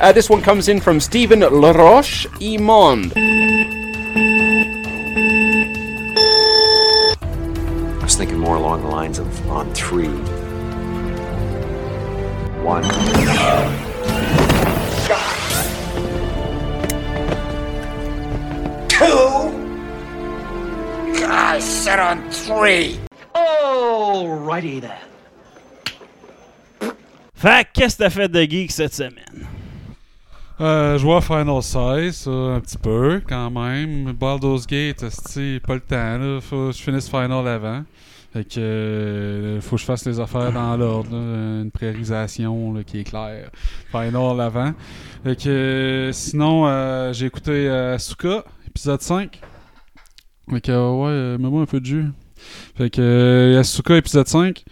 Uh, this one comes in from Stephen Laroche Imond. I was thinking more along the lines of on three. One. Two. I said on three. Alrighty then. Fait que qu'est-ce que t'as fait de geek cette semaine? Euh, je vois Final 16, ça, un petit peu, quand même. Baldur's Gate, esti, pas le temps, là. Faut que je finisse Final avant. Fait que, euh, faut que je fasse les affaires dans l'ordre. Une priorisation, là, qui est claire. Final avant. Fait que, euh, sinon, euh, j'ai écouté euh, Asuka, épisode 5. Fait que, euh, ouais, euh, mets-moi un peu de jus. Fait que, euh, Asuka, épisode 5.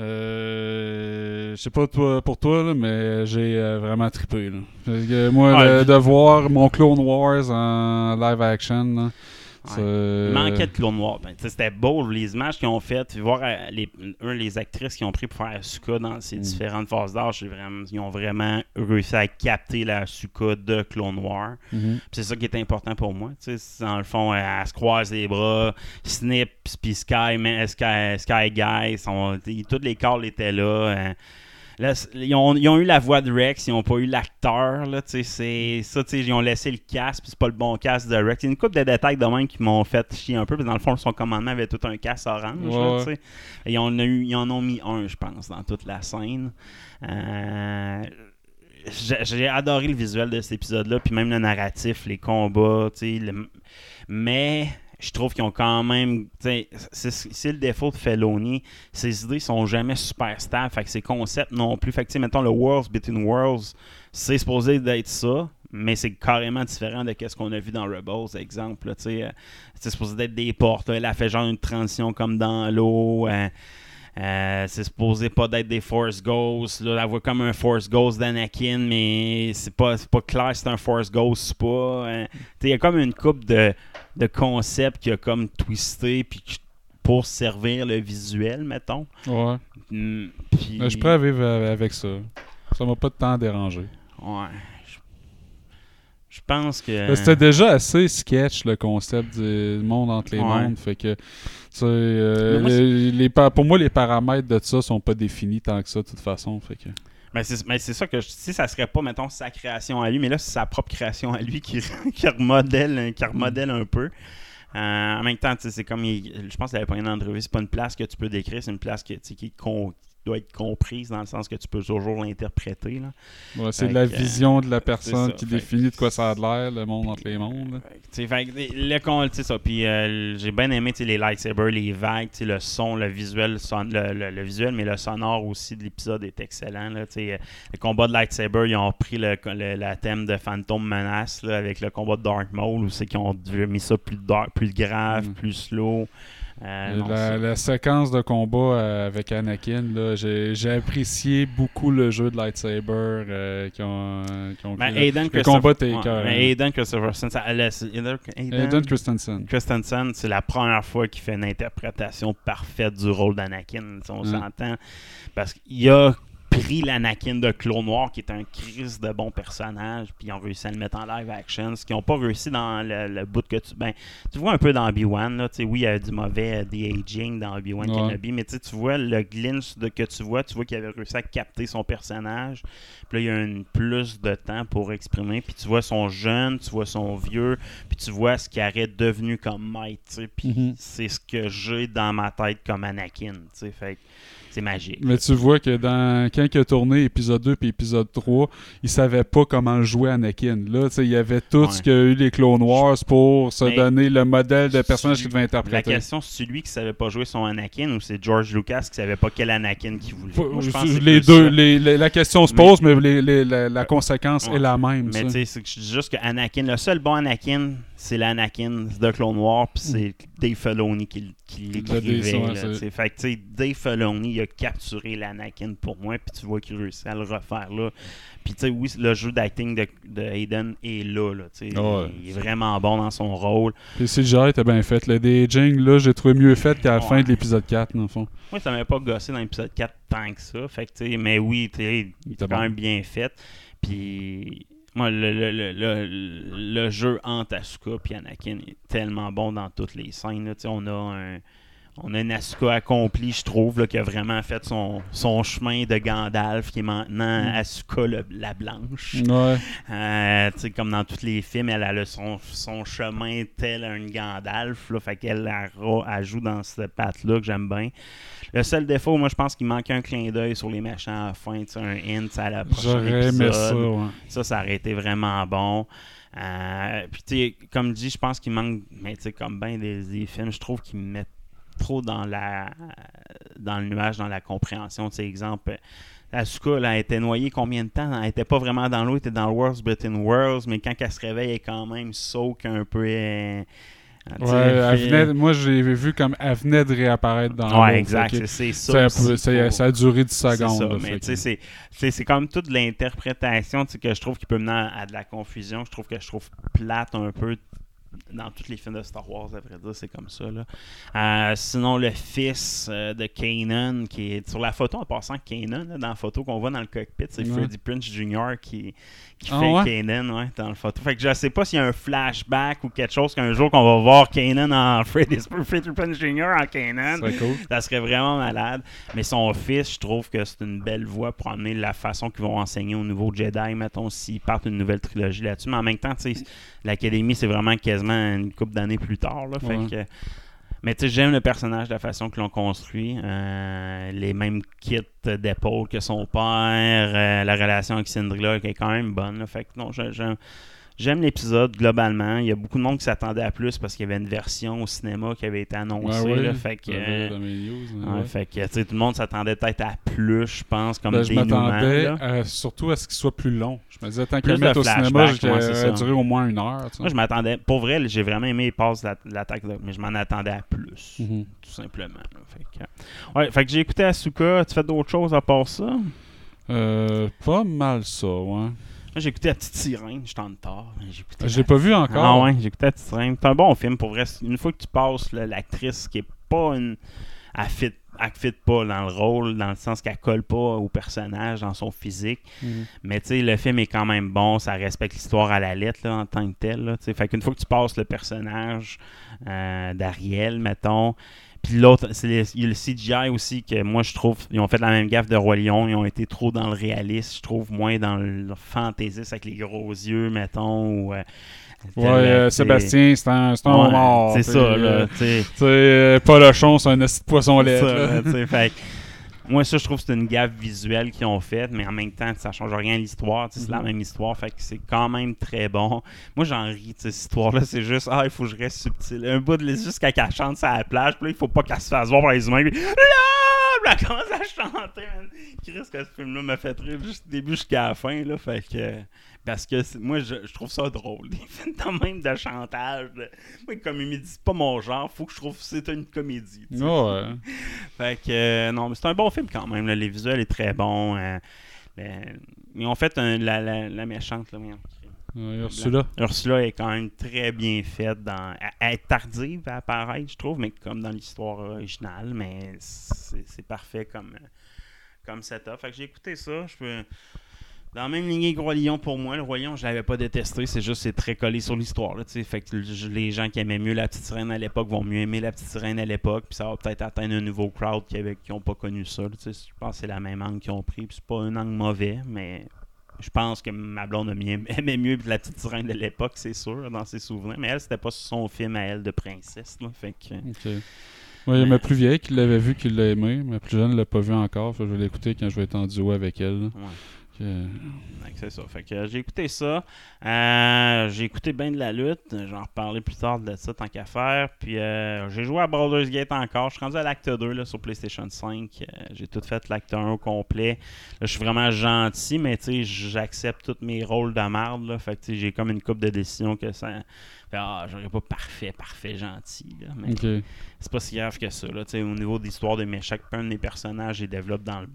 Euh, je sais pas toi, pour toi, là, mais j'ai euh, vraiment trippé. Là. Que, moi, Ouais, le- puis- de voir mon Clone Wars en live action, là, Ouais. c'est- Il manquait de Clone Noir. Ben, C'était beau les images qu'ils ont faites. Voir euh, les, un, les actrices qui ont pris pour faire Asuka dans ces Mm. différentes phases d'âge, ils ont vraiment réussi à capter la Asuka de Clone Noir. Mhm. Puis c'est ça qui est important pour moi. Dans le fond, euh, elle se croise les bras. Snip, puis Sky, Sky, Sky Guy, sont, tous les calls étaient là. euh. Là, ils, ont, ils ont eu la voix de Rex, ils n'ont pas eu l'acteur. C'est ça, ils ont laissé le casque, puis c'est pas le bon casque de Rex. Il y a une couple de détails de même qui m'ont fait chier un peu, dans le fond, son commandement avait tout un casque orange. Ouais. Et ils, en ont eu, ils en ont mis un, je pense, dans toute la scène. Euh, j'ai adoré le visuel de cet épisode-là, puis même le narratif, les combats, le- mais je trouve qu'ils ont quand même, c'est le défaut de Felony, ses idées sont jamais super stables, fait que ses concepts non plus, fait mettons le Worlds Between Worlds, c'est supposé d'être ça, mais c'est carrément différent de ce qu'on a vu dans Rebels, exemple, euh, c'est supposé d'être des portes, elle a fait genre une transition comme dans l'eau, euh, euh, c'est supposé pas d'être des Force Ghosts. Là, elle voit comme un Force Ghost d'Anakin, mais c'est pas, c'est pas clair si c'est un Force Ghost ou pas. hein. Il y a comme une coupe de, de concepts qui a comme twisté puis pour servir le visuel, mettons. Ouais. Mm, puis- Mais Je suis prêt à vivre avec ça. Ça m'a pas de temps dérangé. Ouais. Pense que. Mais C'était déjà assez sketch le concept du monde entre les Ouais. mondes. Fait que, euh, moi, les- pour moi, les paramètres de ça sont pas définis tant que ça, de toute façon. Fait que, Mais c'est, mais c'est ça que je, si ça serait pas, mettons, sa création à lui, mais là, c'est sa propre création à lui qui, qui remodèle, qui remodèle un peu. Euh, en même temps, c'est comme, il- je pense qu'il avait pas une entrevue, c'est pas une place que tu peux décrire, c'est une place que, qui con- doit être comprise dans le sens que tu peux toujours l'interpréter. Là. ouais, c'est la que, euh, vision de la c'est personne ça. qui définit de quoi ça a de l'air, le monde entre les mondes. là. Fait le ça. Puis euh, j'ai bien aimé les lightsabers, les vagues, le son, le visuel, son- le, le- le visuel, mais le sonore aussi de l'épisode est excellent. Là, euh, le combat de lightsaber, ils ont pris le, la thème de Phantom Menace là, avec le combat de Dark Maul, où c'est qu'ils ont mis ça plus dark, plus grave, Mm. plus slow. Euh, non, la, la séquence de combat euh, avec Anakin, j'ai, apprécié beaucoup le jeu de lightsaber euh, qui ont, qui ont Ben. Aiden le combat était ouais, mais Aiden Christopherson, ça- Aiden- Aiden- Christensen. Christensen, c'est la première fois qu'il fait une interprétation parfaite du rôle d'Anakin. sais, On Mm. s'entend. Parce qu'il a pris l'Anakin de Clone Noir, qui est un crise de bon personnage, puis ils ont réussi à le mettre en live action. Ce qu'ils n'ont pas réussi dans le, le bout que tu. Ben, tu vois un peu dans Obi-Wan, là, tu sais, oui, il y a du mauvais euh, de-aging dans Obi-Wan Ouais. Kenobi, mais tu vois le glitch de, que tu vois, tu vois qu'il avait réussi à capter son personnage. Puis là, il y a une plus de temps pour exprimer. Puis tu vois son jeune, tu vois son vieux, puis tu vois ce qui aurait devenu comme sais. Puis Mhm. c'est ce que j'ai dans ma tête comme Anakin. tu sais. Fait c'est magique. Mais tu vois que dans quand il a tourné épisode 2 puis épisode 3, il savait pas comment jouer Anakin. Là, il y avait tout Ouais. ce qu'il y a eu les Clone Wars pour se Mais- donner le modèle de personnage qu'il devait La interpréter. question, c'est lui qui savait pas jouer son Anakin ou c'est George Lucas qui savait pas quel Anakin qu'il voulait? Moi, je pense les deux, ça. les- les- la question se pose, mais les- la, la conséquence Ouais. est la même. Mais tu sais, c'est que je dis juste que Anakin, le seul bon Anakin, c'est l'Anakin de Clone Wars, puis c'est Dave Filoni qui, qui l'écrivait. c'est-. Fait que, tu sais, Dave Filoni, il a capturé l'Anakin pour moi, puis tu vois qu'il réussit à le refaire là. Puis, tu sais, oui, le jeu d'acting de, de Hayden est là, là tu sais. Ouais. Il est vraiment bon dans son rôle. Puis le CGI était bien fait. Le aging, là, j'ai trouvé mieux fait qu'à la Ouais. fin de l'épisode 4, dans le fond. Moi, ça m'avait pas gossé dans l'épisode 4 tant que ça. Fait que, tu sais, mais oui, tu sais, il était était quand bon. même bien fait. Puis, moi, le, le, le, le- jeu entre Asuka et Anakin est tellement bon dans toutes les scènes. là. On a un. On a une Asuka accomplie, je trouve, là, qui a vraiment fait son, son chemin de Gandalf, qui est maintenant Mm. Asuka le- la Blanche. Ouais. Euh, tu sais, comme dans tous les films, elle a son, son chemin tel un Gandalf. Là, fait qu'elle elle, elle joue dans cette patte-là que j'aime bien. Le seul défaut, moi, je pense qu'il manquait un clin d'œil sur les méchants à la fin, tu sais, un hint à la prochaine J'aurais aimé épisode. ça, ouais. Ça, ça aurait été vraiment bon. Euh, puis, tu sais, comme dit, je pense qu'il manque, mais tu sais, comme bien des, des films, je trouve qu'ils mettent trop dans la dans le nuage, dans la compréhension. Tu sais, exemple, Asuka, elle était noyée combien de temps? Elle était pas vraiment dans l'eau, elle était dans le World's Between Worlds, mais quand elle se réveille, elle est quand même soak un peu. euh, Ouais, elle venait- moi, je l'ai vu comme elle venait de réapparaître dans Ouais, l'eau, exact, c'est ça, ça. a- ça, ça a duré 10 c'est secondes. c'est- c'est c'est comme toute l'interprétation que je trouve qui peut mener à, à de la confusion. Je trouve que je trouve plate un peu dans tous les films de Star Wars, à vrai dire, c'est comme ça. Là. Euh, sinon, le fils euh, de Kanan, qui est sur la photo, en passant, Kanan, là, dans la photo qu'on voit dans le cockpit, c'est Ouais. Freddie Prince Jr. qui, qui Ah fait ouais? Kanan ouais, dans la photo. Fait que je sais pas s'il y a un flashback ou quelque chose qu'un jour qu'on va voir Kanan en Freddie Prince Jr. en Kanan. Cool. Ça serait vraiment malade. Mais son fils, je trouve que c'est une belle voie pour amener la façon qu'ils vont enseigner au nouveau Jedi, mettons, s'ils partent une nouvelle trilogie là-dessus. Mais en même temps, l'Académie, c'est vraiment quasiment une couple d'années plus tard. Là, fait Ouais. que- mais tu sais, j'aime le personnage, la façon qu'ils l'ont construit. euh, les mêmes kits d'épaule que son père, euh, la relation avec Cinderella qui est quand même bonne. fait que non, j'aime. J'aime l'épisode globalement. Il y a beaucoup de monde qui s'attendait à plus parce qu'il y avait une version au cinéma qui avait été annoncée. Ouais, ouais, là. fait que, euh, news, Ouais, ouais. Fait que, tout le monde s'attendait peut-être à plus, je pense, comme Ben, je m'attendais à- surtout à ce qu'il soit plus long. Je me disais, tant qu'à mettre au cinéma, qu'il aurait ça. duré au moins une heure. Moi, je m'attendais. Pour vrai, j'ai vraiment aimé les passes de l'attaque, mais je m'en attendais à plus, Mhm. tout simplement. là. Fait que, ouais, fait que j'ai écouté Asuka. Tu fais d'autres choses à part ça? Euh, pas mal ça, ouais. J'ai écouté La Petite Sirène. Je t'en tard. mais J'ai Je l'ai la- pas vu encore. Ah ouais, j'ai écouté La Petite Sirène. C'est un bon film, pour vrai. Une fois que tu passes là, l'actrice qui est pas une. Elle fit, elle fit pas dans le rôle, dans le sens qu'elle colle pas au personnage, dans son physique. Mhm. Mais tu sais, le film est quand même bon, ça respecte l'histoire à la lettre là, en tant que tel. Là, fait qu'une fois que tu passes le personnage euh, d'Ariel, mettons, puis l'autre, c'est il y a le CGI aussi que moi je trouve, ils ont fait la même gaffe de Roi Lion, ils ont été trop dans le réaliste, je trouve, moins dans le fantaisiste avec les gros yeux, mettons, ou... euh, Ouais, euh, Sébastien, c'est un, c'est un ouais, homard. C'est t'sais, ça, là, tu sais. Tu sais, euh, Polochon, c'est un poisson lait. Ça, là. fait moi, ça, je trouve que c'est une gaffe visuelle qu'ils ont faite, mais en même temps, ça change rien à l'histoire. C'est la Mhm. même histoire, fait que c'est quand même très bon. Moi, j'en ris de cette histoire-là. C'est juste, ah, il faut que je reste subtil. Un bout de jusqu'à qu'elle chante sur la plage, puis là, il faut pas qu'elle se fasse voir par les humains. Puis là, elle commence à chanter, man. Chris, que ce film-là m'a fait rire du début jusqu'à la fin, là. Fait que. Parce que moi, je, je trouve ça drôle. Des films de même de chantage. Moi, une comédie, c'est pas mon genre. Faut que je trouve que c'est une comédie. Ouais. Fait que, euh, non, mais c'est un bon film quand même. là. Les visuels est très bon. euh, ils ont fait un- la, la- la méchante, là, Ursula. Ursula est quand même très bien faite. Dans, elle- est tardive à apparaître, je trouve, mais comme dans l'histoire originale. Mais c'est parfait comme, comme setup. Fait que j'ai écouté ça. Je peux. Dans la même lignée que Roi Lion pour moi, le Roi Lion, je l'avais pas détesté, c'est juste c'est très collé sur l'histoire. là. Fait que le- les gens qui aimaient mieux la petite sirène à l'époque vont mieux aimer la petite sirène à l'époque, puis ça va peut-être atteindre un nouveau crowd qui n'ont pas connu ça. là. Je pense que c'est la même angle qu'ils ont pris, puis c'est pas un angle mauvais, mais je pense que ma blonde aimait mieux la petite sirène de l'époque, c'est sûr, dans ses souvenirs. Mais elle, c'était pas son film à elle de princesse. Là, fait que, Ok. Oui, ma plus vieille qui l'avait vu, qui l'a aimé. Ma plus jeune ne l'a pas vu encore. Fait que je vais l'écouter quand je vais être en duo avec elle. Ouais. Que- C'est ça. Fait que euh, j'ai écouté ça. Euh, j'ai écouté bien de la lutte. J'en reparlerai plus tard de ça tant qu'à faire. Puis euh, j'ai joué à Baldur's Gate encore. Je suis rendu à l'acte 2 là, sur PlayStation 5. Euh, j'ai tout fait l'acte 1 au complet. Là, je suis vraiment gentil, mais tu sais, j'accepte tous mes rôles de merde. Là. Fait que j'ai comme une coupe de décision que ça. Ah, j'aurais pas parfait, parfait, gentil. Là, mais c'est pas si grave que ça. Là. Au niveau de l'histoire de mes, chacun de mes personnages, les développe dans le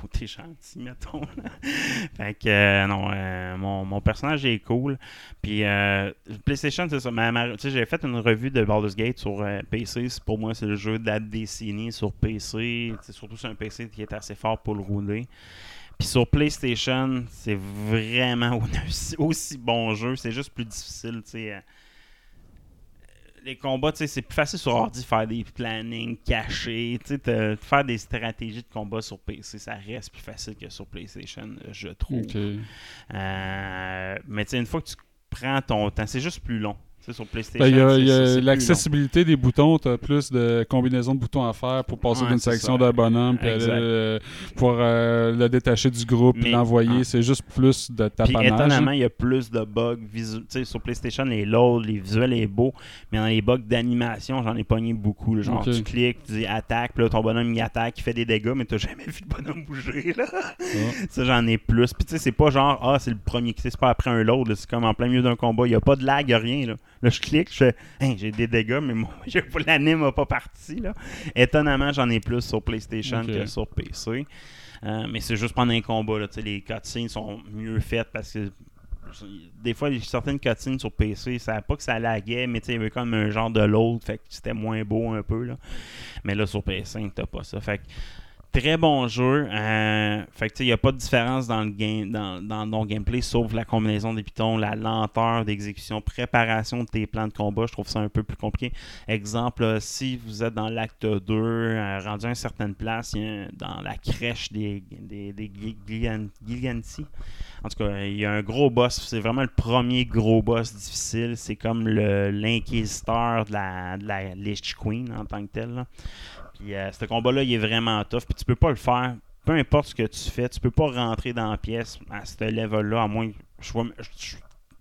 côté gentil, mettons. fait que euh, non, euh, mon, mon personnage est cool. Puis euh, PlayStation, c'est ça. ma- J'ai fait une revue de Baldur's Gate sur PC. Pour moi, c'est le jeu de la décennie sur PC. C'est surtout sur un PC qui est assez fort pour le rouler. Puis sur PlayStation, c'est vraiment aussi, aussi bon jeu. C'est juste plus difficile, tu sais. Les combats, tu sais, c'est plus facile sur ordi de faire des plannings cachés. Tu sais, faire des stratégies de combat sur PC, ça reste plus facile que sur PlayStation, je trouve. Euh, mais tu sais, une fois que tu prends ton temps, c'est juste plus long. Sur PlayStation, Ben, l'accessibilité des boutons, tu as plus de combinaisons de boutons à faire pour passer Ouais, d'une section d'un bonhomme, puis euh, pour euh, le détacher du groupe, puis l'envoyer. ah. C'est juste plus de Puis tapannage. étonnamment, hein. il y a plus de bugs. visu- sur PlayStation, les loads, les visuels est beau. Mais dans les bugs d'animation, j'en ai pogné beaucoup. là. Genre, tu cliques, tu dis attaque, puis là, ton bonhomme il attaque, il fait des dégâts, mais t'as jamais vu le bonhomme bouger. là. Ça, j'en ai plus. Puis tu sais, c'est pas genre, ah, c'est le premier qui c'est pas après un load. C'est comme en plein milieu d'un combat. Il y a pas de lag, il a rien. Là, là je clique, je fais, Hein, j'ai des dégâts, mais moi, l'anime n'a pas parti. Là. Étonnamment, j'en ai plus sur PlayStation que sur PC. Euh, mais c'est juste pendant un combat. Là, tu sais, les cutscenes sont mieux faites parce que des fois, certaines cutscenes sur PC, ça pas que ça laguait, mais il y avait comme un genre de load, fait que c'était moins beau un peu. Là. Mais là, sur PS5, t'as pas ça. Fait que très bon jeu. Euh, fait que il n'y a pas de différence dans le game, dans, ton gameplay, sauf la combinaison des pitons, la lenteur d'exécution, préparation de tes plans de combat. Je trouve ça un peu plus compliqué. Exemple, euh, si vous êtes dans l'acte 2, euh, rendu à une certaine place, dans la crèche des, des. En tout cas, il y a un gros boss. C'est vraiment le premier gros boss difficile. C'est comme le- l'inquisiteur de la, la Lich Queen en tant que tel. Puis euh, ce combat-là, il est vraiment tough. Puis tu peux pas le faire. Peu importe ce que tu fais, tu peux pas rentrer dans la pièce à ce level-là, à moins que je vois. je-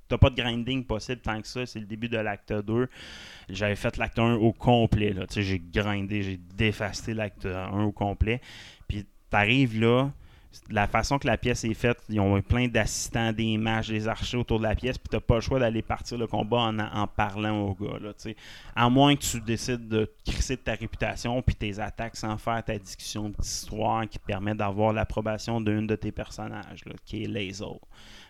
T'as pas de grinding possible tant que ça. C'est le début de l'acte 2. J'avais fait l'acte 1 au complet. Là. J'ai grindé, j'ai défasté l'acte 1 au complet. Puis t'arrives là, la façon que la pièce est faite, ils ont plein d'assistants, des mages, des archers autour de la pièce, puis t'as pas le choix d'aller partir le combat en, parlant au gars. À moins que tu décides de crisser ta réputation puis tes attaques sans faire ta discussion d'histoire qui te permet d'avoir l'approbation d'une de tes personnages, là, qui est Lazel.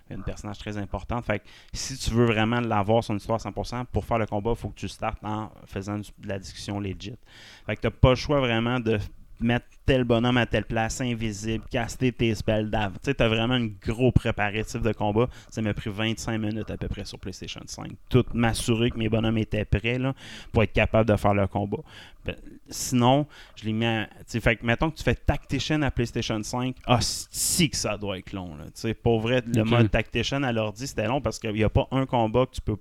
Une personnage très importante. Fait que si tu veux vraiment l'avoir son histoire 100%, pour faire le combat, il faut que tu startes en faisant de la discussion legit. Fait que pas le choix vraiment de mettre tel bonhomme à telle place, invisible, caster tes spells d'avant. Tu sais, t'as vraiment un gros préparatif de combat. Ça m'a pris 25 minutes à peu près sur PlayStation 5. Tout m'assurer que mes bonhommes étaient prêts là, pour être capable de faire le combat. Ben, sinon, je les mets à, tu sais, fait que mettons que tu fais Tactician à PlayStation 5, ah, si que ça doit être long. Là. Tu sais, Pour vrai, le mode Tactician à l'ordi, c'était long parce qu'il n'y a pas un combat que tu peux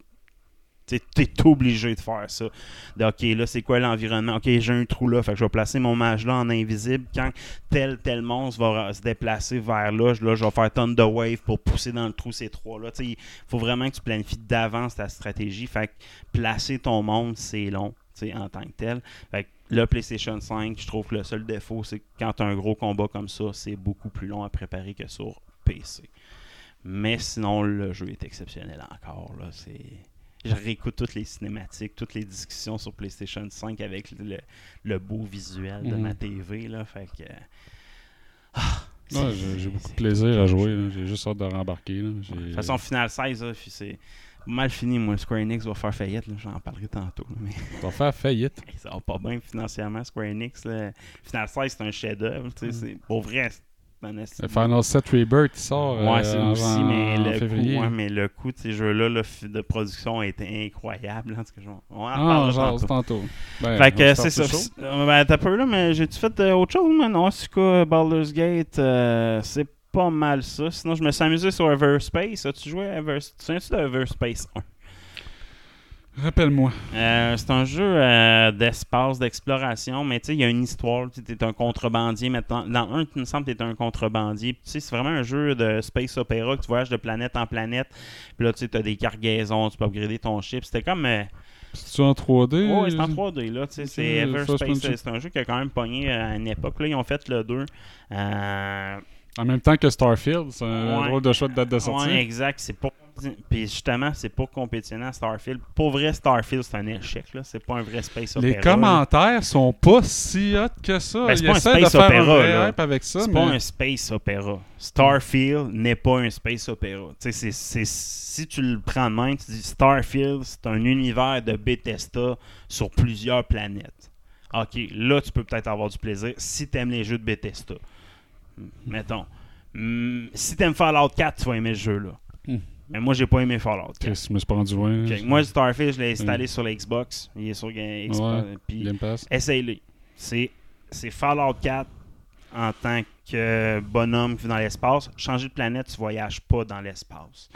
tu es obligé de faire ça. De, ok, là, c'est quoi l'environnement? Ok, j'ai un trou là, fait que je vais placer mon mage là en invisible. Quand tel, tel monstre va se déplacer vers là, je- là, je vais faire Thunder Wave pour pousser dans le trou ces trois-là. Il faut vraiment que tu planifies d'avance ta stratégie. Fait que placer ton monde, c'est long en tant que tel. Fait que le PlayStation 5, je trouve que le seul défaut, c'est que quand tu as un gros combat comme ça, c'est beaucoup plus long à préparer que sur PC. Mais sinon, le jeu est exceptionnel encore. C'est... Je réécoute toutes les cinématiques, toutes les discussions sur PlayStation 5 avec le, le beau visuel de Mhm. ma TV. Là. Fait que. ah, Ouais, j'ai beaucoup de plaisir à jouer. J'ai juste hâte de rembarquer. là. De toute façon, Final 16, là, puis c'est mal fini. Moi, Square Enix va faire faillite. J'en parlerai tantôt. là, Mais Ça va faire faillite. ça va pas bien financièrement, Square Enix. Là. Final 16, c'est un chef-d'œuvre. c'est Pour vrai, Le Final 7 Rebirth, sort Ouais, euh, c'est en, aussi, mais en le, février. ouais, mais le coût de ces jeux-là là, de production a été incroyable. Je- on en Ah, genre, tantôt. tantôt. Ben, Fait que c'est ça. Euh, Ben, t'as peu là, mais j'ai-tu fait euh, autre chose, moi? Non, c'est quoi, Baldur's Gate, euh, c'est pas mal ça. Sinon, je me suis amusé sur Everspace. As-tu joué à? Tu Everspace 1? Rappelle-moi. Euh, c'est un jeu euh, d'espace, d'exploration, mais tu sais, il y a une histoire. Tu es un contrebandier maintenant. Dans un, il me semble que tu es un contrebandier. Tu sais, c'est vraiment un jeu de space opéra que tu voyages de planète en planète. Puis là, tu sais, as des cargaisons, tu peux upgrader ton ship. C'était comme. euh, C'est-tu en 3D? Ouais, c'est en 3D, là. tu sais, C'est. C'est un jeu qui a quand même pogné à une époque. Là, ils ont fait le 2. Euh, En même temps que Starfield, c'est un Ouais. drôle de choix de date de sortie. Exact. C'est pour. Puis justement, c'est pour compétitionner à Starfield. Pour vrai, Starfield, c'est un échec. là. C'est pas un vrai space Les opéra. là. commentaires sont pas si hot que ça. Ben, c'est pas un space opéra, là. C'est mais pas un space opéra. Starfield n'est pas un space opéra. Si tu le prends de main, tu dis Starfield, c'est un univers de Bethesda sur plusieurs planètes. Ok, là, tu peux peut-être avoir du plaisir si tu aimes les jeux de Bethesda. Mettons. Hmm, si tu aimes Fallout 4, tu vas aimer ce jeu-là. Hmm. Mais moi, j'ai pas aimé Fallout 4. Chris, je me suis pas rendu loin. Ok, Moi, Starfield, je l'ai installé sur la Xbox. Il est sur Xbox. Ouais, puis Game Pass. Essaye-le. C'est, c'est Fallout 4 en tant que bonhomme qui vit dans l'espace. Changer de planète, tu voyages pas dans l'espace.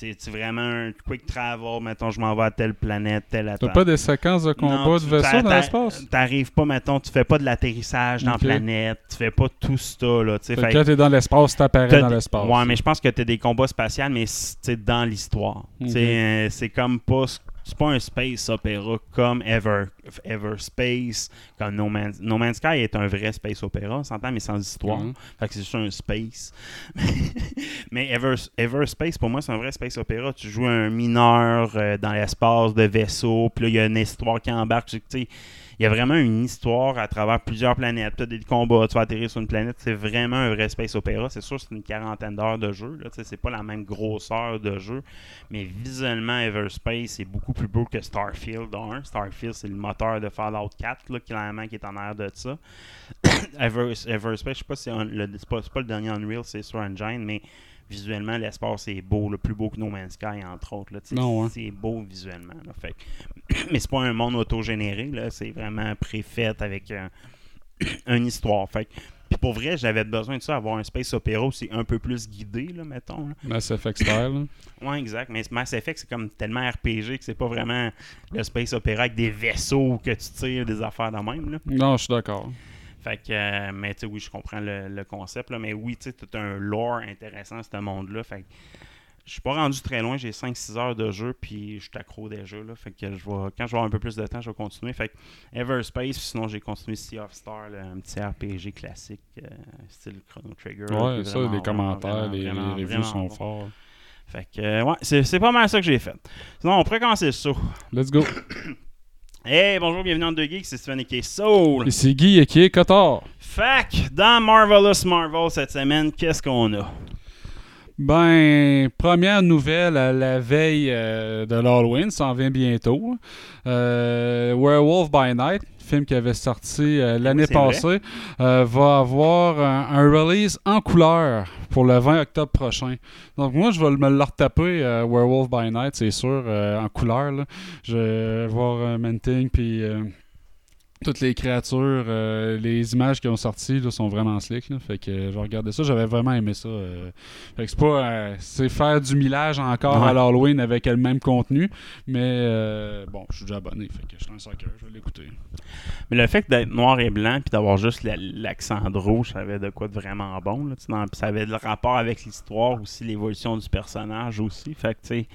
C'est, vraiment un quick travel. Mettons, je m'en vais à telle planète, telle à T'as pas des séquences de combat Non, de tu- vaisseau t'a- dans l'espace? T'arrives pas, mettons, tu fais pas de l'atterrissage dans Ok. la planète. Tu fais pas tout ça, là. Fait Fait que t'es dans l'espace, t'apparais T'as dans l'espace. Ouais, mais je pense que tu as des combats spatials, mais c'est dans l'histoire. Euh, C'est comme pas. C'est pas un space opéra comme Ever, Everspace, comme No Man's, no Man's Sky est un vrai space opéra, s'entend, mais sans histoire. Mhm. Fait que c'est juste un space. mais Ever, Everspace, pour moi, c'est un vrai space opéra. Tu joues un mineur euh, dans l'espace de vaisseau, puis là, il y a une histoire qui embarque. Tu sais, il y a vraiment une histoire à travers plusieurs planètes. Tu as des combats, tu vas atterrir sur une planète. C'est vraiment un vrai space opéra. C'est sûr, c'est une quarantaine d'heures de jeu. Là, c'est pas la même grosseur de jeu. Mais visuellement, Everspace est beaucoup plus beau que Starfield 1. Starfield, c'est le moteur de Fallout 4, là, clairement, qui est en arrière de ça. Evers- Everspace, je sais pas si c'est pas le dernier Unreal, c'est sur Engine, mais visuellement, l'espace est beau, le plus beau que No Man's Sky, entre autres. hein. C'est beau visuellement. là, fait mais c'est pas un monde autogénéré, là, c'est vraiment préfait avec un- une histoire. Fait puis pour vrai, j'avais besoin de ça, avoir un space opéra aussi un peu plus guidé, là, mettons. là. Mass Effect style. Ouais, exact. Mais Mass Effect, c'est comme tellement RPG que c'est pas vraiment le space opéra avec des vaisseaux que tu tires, des affaires de même. Là. Non, je suis d'accord. Fait que, euh, mais tu sais, oui, je comprends le, le concept, là, mais oui, tu sais, tout un lore intéressant, ce monde-là. Fait que je suis pas rendu très loin, j'ai 5-6 heures de jeu, puis je suis accro déjà, là. Fait que je vais, quand je vais avoir un peu plus de temps, je vais continuer. Fait que Everspace, sinon j'ai continué Sea of Star, là, un petit RPG classique, euh, style Chrono Trigger. Ouais, ça, les commentaires, vraiment, les, vraiment, les reviews sont bon. forts. Fait que, euh, ouais, c'est pas mal ça que j'ai fait. Sinon, on pourrait commencer ça. Let's go. Hey, bonjour, bienvenue dans Deux Geeks, c'est Steven et Soul. Ici Guy et qui est Cotard. Fac, dans Marvelous Marvel cette semaine, qu'est-ce qu'on a? Ben, première nouvelle à la veille euh, de l'Halloween, ça en vient bientôt. Euh, Werewolf by Night, film qui avait sorti euh, l'année passée, va avoir un, un release en couleur pour le 20 octobre prochain. Donc moi, je vais me le retaper, Werewolf by Night, c'est sûr, en couleur. là. Je vais voir Manting, puis... toutes les créatures, euh, les images qui ont sorti là, sont vraiment slick. Là. Fait que euh, je regardais ça, j'avais vraiment aimé ça. euh. Fait que c'est pas. c'est faire du millage encore Ouais. à l'Halloween avec le même contenu. Mais bon, je suis déjà abonné. Fait que je suis un soccer, je vais l'écouter. Mais le fait d'être noir et blanc puis d'avoir juste la- l'accent de rouge, ça avait de quoi de vraiment bon. Là, dans- ça avait le rapport avec l'histoire aussi, l'évolution du personnage aussi. Fait que tu sais,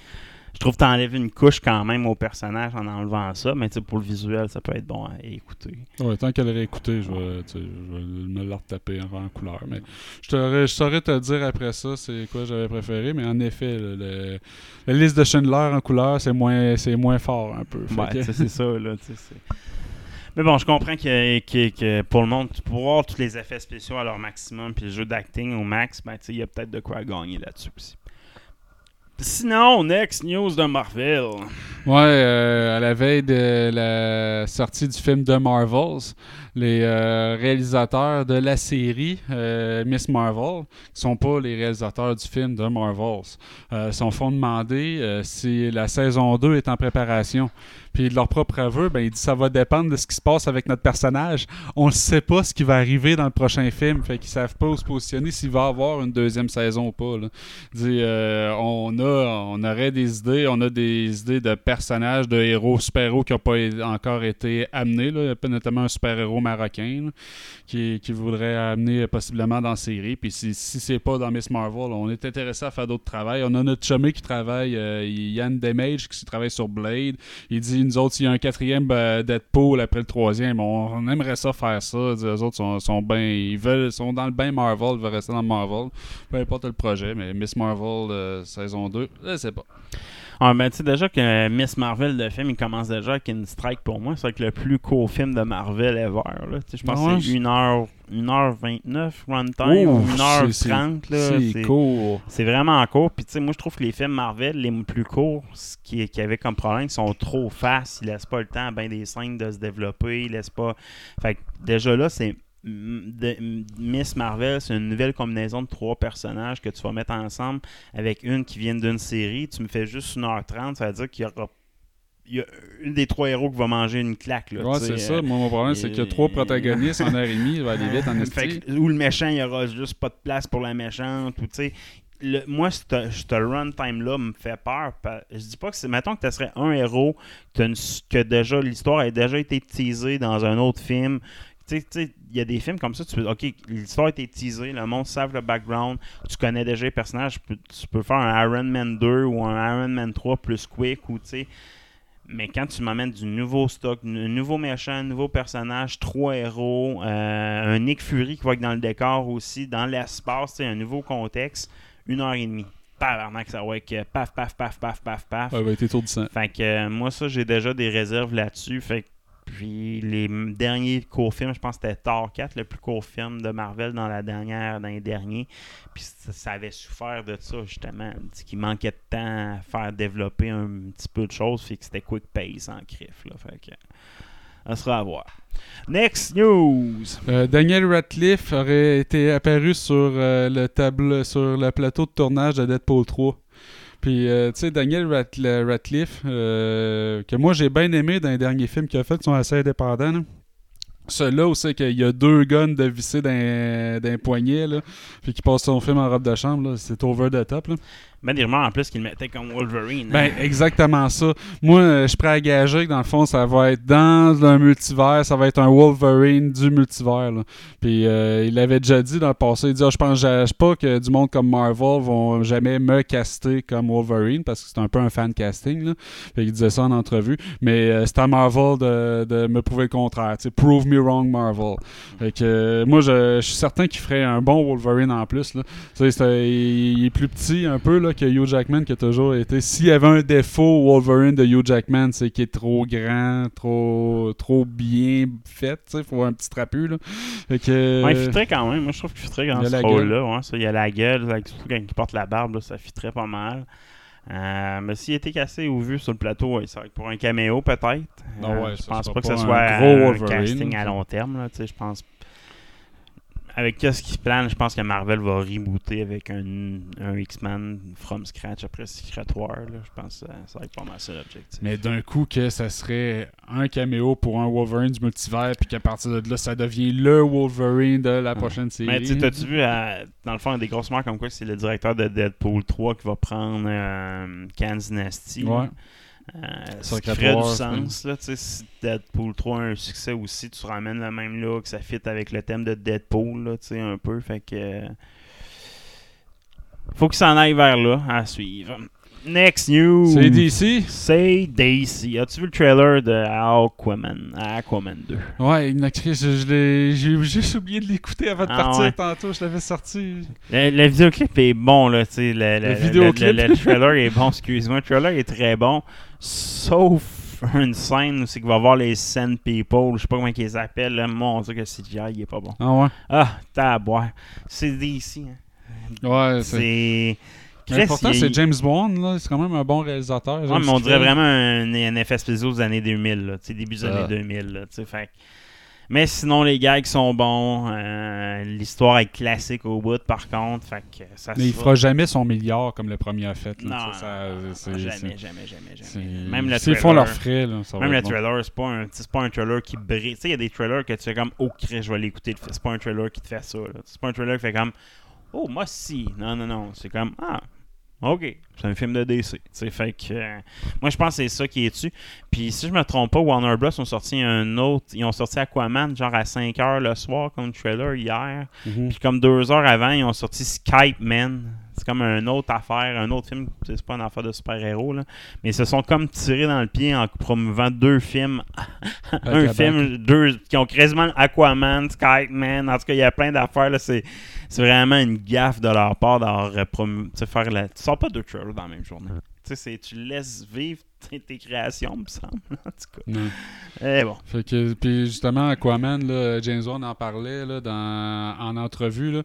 je trouve que t'enlèves une couche quand même au personnage en enlevant ça, mais pour le visuel, ça peut être bon à écouter. Ouais, tant qu'elle réécouté, je vais, je vais me le retaper en, couleur. Mais je, je saurais te dire après ça c'est quoi j'avais préféré. Mais en effet, le, le- la liste de Schindler en couleur, c'est moins, c'est moins fort un peu. Ouais, que- c'est ça, là, tu sais, c'est- Mais bon, je comprends que, que- que pour le monde, pour voir tous les effets spéciaux à leur maximum, puis le jeu d'acting au max, ben, il y a peut-être de quoi à gagner là-dessus aussi. Sinon, next news de Marvel. Ouais, euh, à la veille de la sortie du film The Marvels, les euh, réalisateurs de la série euh, Miss Marvel, qui sont pas les réalisateurs du film The Marvels, euh, sont font demander si la saison 2 est en préparation. Puis de leur propre aveu, ben, ils disent ça va dépendre de ce qui se passe avec notre personnage. On ne sait pas ce qui va arriver dans le prochain film, fait qu'ils savent pas où se positionner s'il va avoir une deuxième saison ou pas. Là. Dit, euh, on a, on aurait des idées, on a des idées de personnages de héros, super-héros qui n'ont pas encore été amenés, là, notamment un super-héros marocain là, qui, qui voudrait amener possiblement dans la série. Puis si, si c'est pas dans Miss Marvel, on est intéressé à faire d'autres travails. On a notre chumé qui travaille, euh, Yann Demage, qui travaille sur Blade. Il dit, nous autres, s'il y a un quatrième euh, Deadpool après le troisième, on, on aimerait ça faire ça. Les autres sont, sont bien, ils veulent, sont dans le bain Marvel, ils veulent rester dans Marvel. Peu importe le projet, mais Miss Marvel euh, saison 2, je sais pas. Ah, ben, tu sais, déjà que Miss Marvel, le film, il commence déjà avec une strike pour moi. C'est le plus court film de Marvel ever. Je pense ouais, que c'est 1h, 1h29 runtime ou Ouf, 1h30. là. C'est C'est- court. C'est vraiment court. Puis, tu sais, moi, je trouve que les films Marvel, les plus courts, ce qui, qui avait comme problème, ils sont trop fast. Ils laissent pas le temps à bien des scènes de se développer. Ils laissent pas. Fait que déjà là, c'est. De- Miss Marvel, c'est une nouvelle combinaison de trois personnages que tu vas mettre ensemble avec une qui vient d'une série. Tu me fais juste 1h30, ça veut dire qu'il y aura. Il y a une des trois héros qui va manger une claque. Là, Ouais, c'est euh, ça. Moi, mon problème, c'est qu'il y a trois protagonistes en heure et demie. Il va aller vite en esti. ou le méchant, il y aura juste pas de place pour la méchante. Ou, tu sais, le- moi, ce runtime-là me fait peur. Je dis pas que c'est. Mettons que tu serais un héros, que, une que déjà l'histoire a déjà été teasée dans un autre film. Tu sais, il y a des films comme ça, tu peux, ok, l'histoire a été teasée, le monde savent le background, tu connais déjà les personnages, tu peux, tu peux faire un Iron Man 2 ou un Iron Man 3 plus quick, ou tu sais, mais quand tu m'amènes du nouveau stock, un nouveau méchant, un nouveau personnage, trois héros, euh, un Nick Fury qui va être dans le décor aussi, dans l'espace, un nouveau contexte, une heure et demie. Tabarnak, ça va être paf, paf, paf, paf, paf, paf. Ouais, va être étourdissant. Fait que euh, moi, ça, j'ai déjà des réserves là-dessus. Fait que puis les derniers courts films, je pense que c'était Thor 4, le plus court film de Marvel dans la dernière, dans les derniers. Puis ça, avait souffert de ça, justement. Qu'il manquait de temps à faire développer un petit peu de choses. Fait que c'était quick pace en crif. Là. Fait que ça sera à voir. Next news! Euh, Daniel Radcliffe aurait été apparu sur euh, le sur le plateau de tournage de Deadpool 3. Puis, euh, tu sais, Daniel Radcliffe, euh, que moi j'ai bien aimé dans les derniers films qu'il a fait, qui sont assez indépendants. là. Celui-là où c'est qu'il y a deux guns de vissés d'un poignet, là, puis qui passe son film en robe de chambre, c'est over the top. Là. Ben, des rumeurs en plus qu'il le mettait comme Wolverine. Ben, hein. exactement ça. Moi, euh, je suis prêt à gager que dans le fond, ça va être dans un multivers, ça va être un Wolverine du multivers. là. Puis euh, il avait déjà dit dans le passé, il dit Ah, Je pense pas que du monde comme Marvel vont jamais me caster comme Wolverine parce que c'est un peu un fan casting. Là. Fait il disait ça en entrevue. Mais euh, c'est à Marvel de, de me prouver le contraire. Tu sais, prove me wrong, Marvel. Fait que euh, moi, je, je suis certain qu'il ferait un bon Wolverine en plus. Là. Un- il, il est plus petit un peu là, que Hugh Jackman qui a toujours été. S'il y avait un défaut au Wolverine de Hugh Jackman, c'est qu'il est trop grand, trop trop bien fait. Il faut un petit trapu. Là. Fait que, Ouais, il fitterait quand même. Moi, je trouve qu'il fitterait dans ce rôle-là. Ouais, il a la gueule. avec- Surtout quand il porte la barbe, là, ça fitterait pas mal. Euh, mais s'il était cassé ou vu sur le plateau, ouais, pour un caméo peut-être. Euh, ouais, je pense pas que ce un soit gros un, Wolverine, casting à long terme. Je pense. Avec ce qui se plane, je pense que Marvel va rebooter avec un, un X-Men from scratch après Secret War. là. Je pense que ça, ça va être pas mal ça l'objectif. Mais d'un coup, que ça serait un caméo pour un Wolverine du multivers, puis qu'à partir de là, ça devient le Wolverine de la prochaine série. Mais tu sais, t'as-tu vu, euh, dans le fond, des grosses marques comme quoi c'est le directeur de Deadpool 3 qui va prendre euh, Kansas Nasty. Ouais. Euh, ce qui ferait du sens, là, tu sais, si Deadpool 3 a un succès aussi, tu ramènes le même look, ça fit avec le thème de Deadpool, là, tu sais, un peu, fait que... euh, Faut qu'il s'en aille vers là, à suivre. Next news! C'est DC. C'est DC. As-tu vu le trailer de Aquaman, Aquaman 2? Ouais, m'a crié, je, l'ai- j'ai juste oublié de l'écouter avant de Ah partir ouais. tantôt, je l'avais sorti. Le, le vidéoclip est bon, là, tu sais. Le, le, Le vidéoclip. le- le- le trailer est bon, excuse-moi. Le trailer est très bon, sauf une scène où c'est qu'il va voir les Sand People, je sais pas comment ils les appellent, là. Mon dieu que le CGI, il est pas bon. Ah ouais? Ah, taboire. C'est DC, hein. Ouais, c'est... C'est... Mais pourtant, il- c'est James Bond, là. C'est quand même un bon réalisateur. Ouais, mais on dirait vraiment un, un effet spécial des années 2000, là, début des Ah. années 2000. Là, tu sais, fait que- Mais sinon, les gags sont bons. euh, L'histoire est classique au bout, par contre. Fait que ça Mais il fera jamais son milliard comme le premier a fait. là, Non, ça- jamais, jamais, jamais, jamais. Même le trailer, font leurs frais, là, ça même le bon. trailer, c'est pas un, c'est pas un trailer qui brille. Tu sais, il y a des trailers que tu fais comme, oh, Chris, je vais l'écouter. C'est pas un trailer qui te fait ça. là. C'est pas un trailer qui fait comme, oh, moi, si. Non, non, non. C'est comme, ah, OK, c'est un film de DC. T'sais, fait que, euh, moi, je pense que c'est ça qui est dessus. Puis, si je me trompe pas, Warner Bros. ont sorti un autre. Ils ont sorti Aquaman, genre à 5 h le soir, comme trailer hier. Mhm. Puis, comme deux heures avant, ils ont sorti Skype Man. C'est comme une autre affaire, un autre film. C'est pas une affaire de super-héros, là. Mais ils se sont comme tirés dans le pied en promouvant deux films. un film, deux, qui ont quasiment Aquaman, Skype Man. En tout cas, il y a plein d'affaires, là. C'est. C'est vraiment une gaffe de leur part d'avoir euh, promu- tu sors pas deux trailers dans la même journée. Tu sais, c'est- tu laisses vivre tes, créations, me semble. En tout cas. Non. Eh bon. Fait que, puis justement, Aquaman, là, James Wan en parlait là, dans, en entrevue. Là.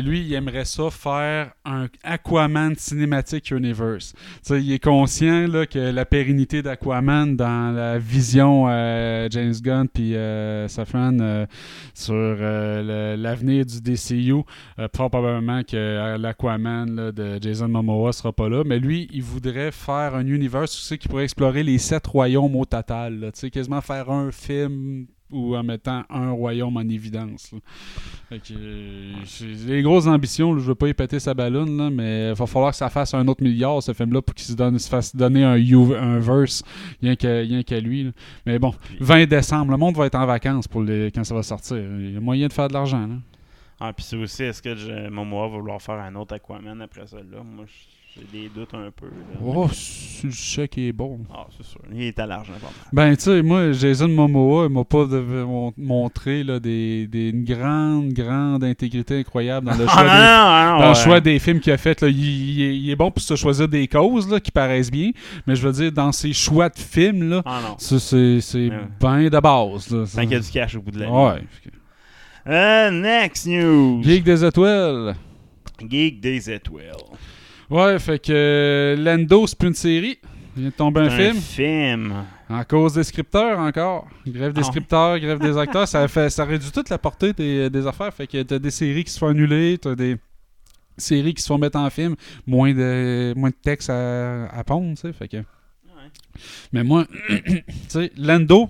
Lui, il aimerait ça faire un Aquaman Cinematic Universe. Tu sais, il est conscient là, que la pérennité d'Aquaman dans la vision euh, James Gunn puis euh, Safran euh, sur euh, l'avenir du DCU, probablement que l'Aquaman de Jason Momoa sera pas là. Mais lui, il voudrait faire un univers tu sais, qui pourrait explorer les sept royaumes au total. là. Tu sais, quasiment faire un film ou en mettant un royaume en évidence. là. Que, euh, des grosses ambitions, là, je veux pas y péter sa ballonne, là, mais il va falloir que ça fasse un autre milliard, ce film-là, pour qu'il se, fasse donner un, verse, rien qu'à lui. là. Mais bon, 20 décembre, le monde va être en vacances pour les, quand ça va sortir. Il y a moyen de faire de l'argent. là. Ah, puis c'est aussi, est-ce que je- Momoa va vouloir faire un autre Aquaman après celle-là? Moi, j'ai des doutes un peu. là. Oh, c'est le chèque est bon. Ah, c'est sûr. Il est à l'argent, pas mal. Ben, tu sais, moi, Jason Momoa, il m'a pas de- montré là, des, des- une grande, grande intégrité incroyable dans le choix, Ah, des, non, non, non, dans le choix des films qu'il a fait. Là. Il, il est, il est bon pour se choisir des causes là, qui paraissent bien, mais je veux dire, dans ses choix de films, là, Ah c'est c'est Ouais. bien de base. Là, Tant qu'il y a du cash au bout de la. Ouais. Euh, next news. Geek des étoiles. Geek des étoiles. Ouais, fait que euh, Lando, c'est plus une série. Il vient de tomber un, C'est un film. film. En cause des scripteurs encore. Grève des Ah. scripteurs, grève des acteurs. Ça, fait, ça réduit toute la portée des, des affaires. Fait que t'as des séries qui se font annuler, t'as des séries qui se font mettre en film, moins de, moins de texte à, à pondre, tu sais. Fait que... Mais moi, tu sais, Lando,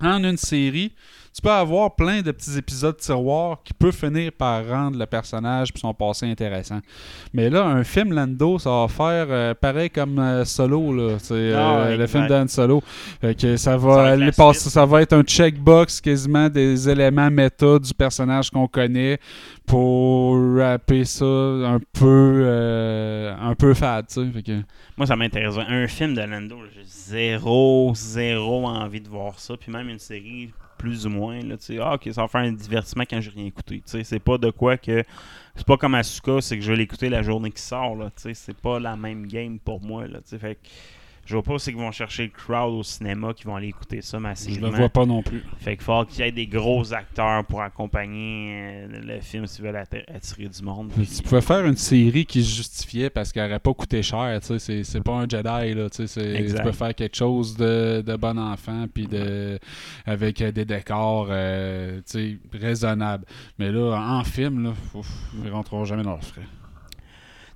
en une série, tu peux avoir plein de petits épisodes tiroirs qui peuvent finir par rendre le personnage et son passé intéressant. Mais là, un film Lando, ça va faire euh, pareil comme euh, Solo, là. Ah euh, ouais, le film d'Anne Solo. Que ça Ça va, aller passer- ça va être un checkbox quasiment des éléments méta du personnage qu'on connaît pour rapper ça un peu un peu fade, que- Moi, ça m'intéresse. Un film de Lando, j'ai zéro, zéro envie de voir ça. Puis même une série, plus ou moins. Là, ah, ok, ça va faire un divertissement quand j'ai rien écouté. C'est pas de quoi que. C'est pas comme Asuka, c'est que je vais l'écouter la journée qui sort. Là, c'est pas la même game pour moi. Là, fait que je vois pas c'est qu'ils vont chercher le crowd au cinéma qui vont aller écouter ça je massivement. le vois pas non plus. Fait qu'il faut qu'il y ait des gros acteurs pour accompagner euh, le film s'ils veulent attirer du monde. Puis- Tu pouvais faire une série qui se justifiait parce qu'elle n'aurait pas coûté cher, tu sais, c'est, c'est pas un Jedi, là, tu peux faire quelque chose de, de bon enfant, puis de, avec des décors, euh, tu sais, raisonnables. Mais là, en film, là, ouf, ils rentreront jamais dans leurs frais.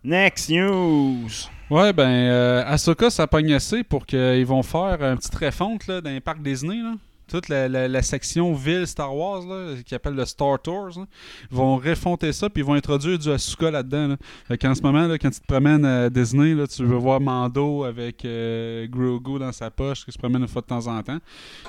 Next news! Ouais, ben, euh, Ahsoka, ça pogne assez pour qu'ils vont faire une petite refonte là, dans les parcs Disney. Là. Toute la, la- la section ville Star Wars, là, qui appelle le Star Tours, là, vont refonter ça, puis ils vont introduire du Asuka là-dedans. Là. Fait qu'en ce moment, là, quand tu te promènes à Disney, là, tu veux voir Mando avec euh, Grogu dans sa poche, qui se promène une fois de temps en temps.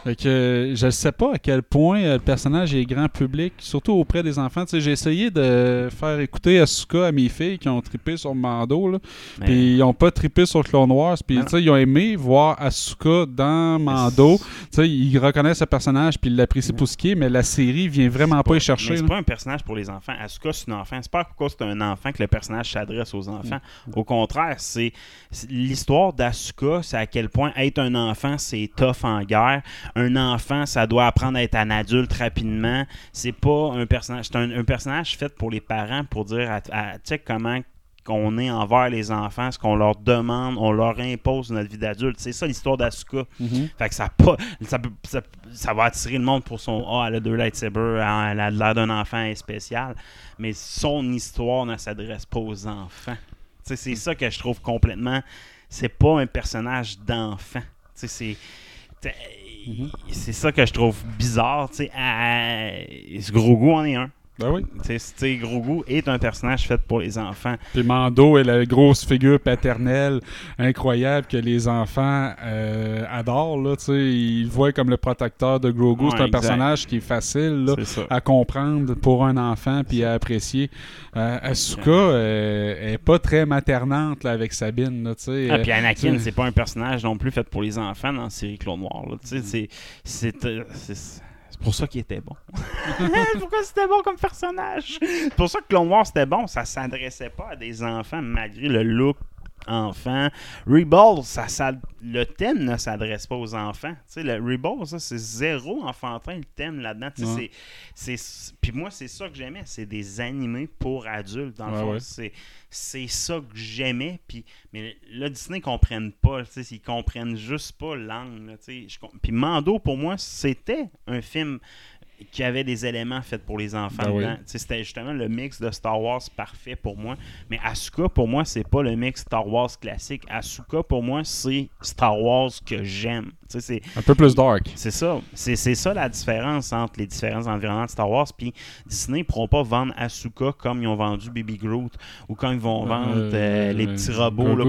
Fait que euh, je ne sais pas à quel point euh, le personnage est grand public, surtout auprès des enfants. J'ai essayé de faire écouter Asuka à mes filles qui ont trippé sur Mando. Là. Mais- Puis ils ont pas trippé sur Clone Wars. Puis ils ont aimé voir Asuka dans Mando. Tu sais, ils reconnaissent ce personnage puis ils l'apprécient pour ce qui est, mais la série vient vraiment pas y chercher. c'est pas un personnage pour les enfants. Asuka, c'est un enfant. C'est pas que c'est un enfant que le personnage s'adresse aux enfants. Au contraire, c'est c'est- l'histoire d'Asuka, c'est à quel point être un enfant, c'est tough en guerre. Un enfant, ça doit apprendre à être un adulte rapidement. C'est pas un personnage. C'est un, un personnage fait pour les parents pour dire à, à- check comment qu'on est envers les enfants, ce qu'on leur demande, on leur impose notre vie d'adulte. C'est ça l'histoire d'Asuka. Mhm. Fait que ça, pas, ça, peut- ça, ça va attirer le monde pour son Ah, elle a deux lightsabers, ah, elle a l'air d'un enfant est spécial. Mais son histoire ne s'adresse pas aux enfants. C'est ça que je trouve complètement. C'est pas un personnage d'enfant. C'est. t'sais, C'est ça que je trouve bizarre. Sais, Ah, ce gros goût en est un. Ben oui. Grogu est un personnage fait pour les enfants. Puis Mando est la grosse figure paternelle incroyable que les enfants euh, adorent. Là, tu sais. ils le voient comme le protecteur de Grogu. Ouais, c'est un exact. personnage qui est facile là, à comprendre pour un enfant puis à apprécier. Euh, Asuka euh, est pas très maternante là, avec Sabine. Là. Ah, puis Euh, Anakin, c'est pas un personnage non plus fait pour les enfants dans la série Clone Noir. sais, c'est- c'est pour ça qu'il était bon. Pourquoi c'était bon comme personnage? C'est pour ça que Clone Wars c'était bon. Ça s'adressait pas à des enfants malgré le look enfant. Rebel, ça, ça- le thème ne s'adresse pas aux enfants. Tu sais, le Rebel, ça, c'est zéro enfantin le thème là-dedans. Tu sais, Ouais. c'est- Puis moi, c'est ça que j'aimais. C'est des animés pour adultes, dans le Ouais, fond. ouais. C'est c'est ça que j'aimais. Puis, mais là, Disney ne comprennent pas. tu sais, Ils comprennent juste pas l'angle. Puis Mando, pour moi, c'était un film qui avait des éléments faits pour les enfants Ben oui. Tu C'était justement le mix de Star Wars parfait pour moi. Mais Asuka, pour moi, c'est pas le mix Star Wars classique. Asuka, pour moi, c'est Star Wars que j'aime. Tu C'est Un peu plus dark. c'est ça. C'est c'est ça la différence entre les différents environnements de Star Wars. Puis Disney ne pourront pas vendre Asuka comme ils ont vendu Baby Groot ou comme ils vont vendre euh, Euh, les petits robots. Là,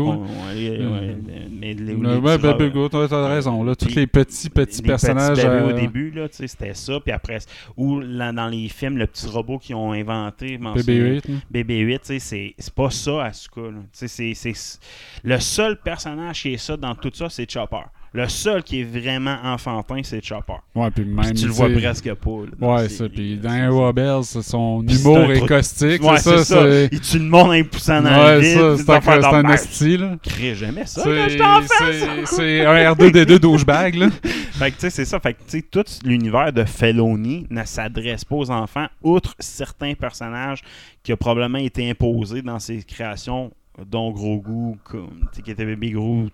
Euh, mais les- ben, Groot, ouais, t'as raison. Là, tous les petits, petits les personnages. petits euh, au début, là, tu c'était ça. Puis après, ou là, dans les films, le petit robot qu'ils ont inventé. je m'en souviens. BB-8. hein. BB-8, tu sais, c'est pas ça, Asuka. c'est- Le seul personnage qui est ça dans tout ça, c'est Chopper. Le seul qui est vraiment enfantin, c'est Chopper. Ouais, puis Puis même. tu le vois presque pas. là, Ouais, ça. Puis dans c'est- Rebels, son humour est caustique. Ouais, c'est ça. c'est- Il tue le monde en poussant dans Ouais, le vide. ça, c'est un, esti, là. Crée, J'aimais ça C'est quand ça. un R2D2 douchebag, là. Fait que tu sais, c'est ça. Fait que tu sais, tout l'univers de Felony ne s'adresse pas aux enfants, outre certains personnages qui ont probablement été imposés dans ses créations, dont Grogu, comme, tu sais, qui était Baby Grogu.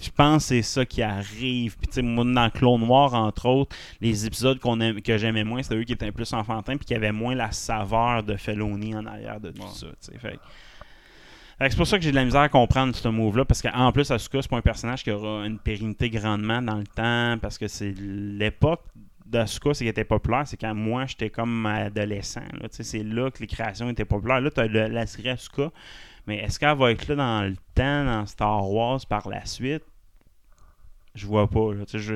Je pense que c'est ça qui arrive. Puis, tu sais, moi, dans Clone Noir, entre autres, les épisodes qu'on aime- que j'aimais moins, c'était eux qui étaient plus enfantins, puis qui avaient moins la saveur de Felony en arrière de tout ça. tu sais. Fait c'est pour ça que j'ai de la misère à comprendre ce move-là, parce qu'en plus, Asuka, c'est pas un personnage qui aura une pérennité grandement dans le temps, parce que c'est l'époque d'Asuka, c'est qu'elle était populaire, c'est quand moi, j'étais comme adolescent. C'est là que les créations étaient populaires. Là, tu as la série Asuka, mais est-ce qu'elle va être là dans le temps, dans Star Wars, par la suite? Je vois pas. là. Je-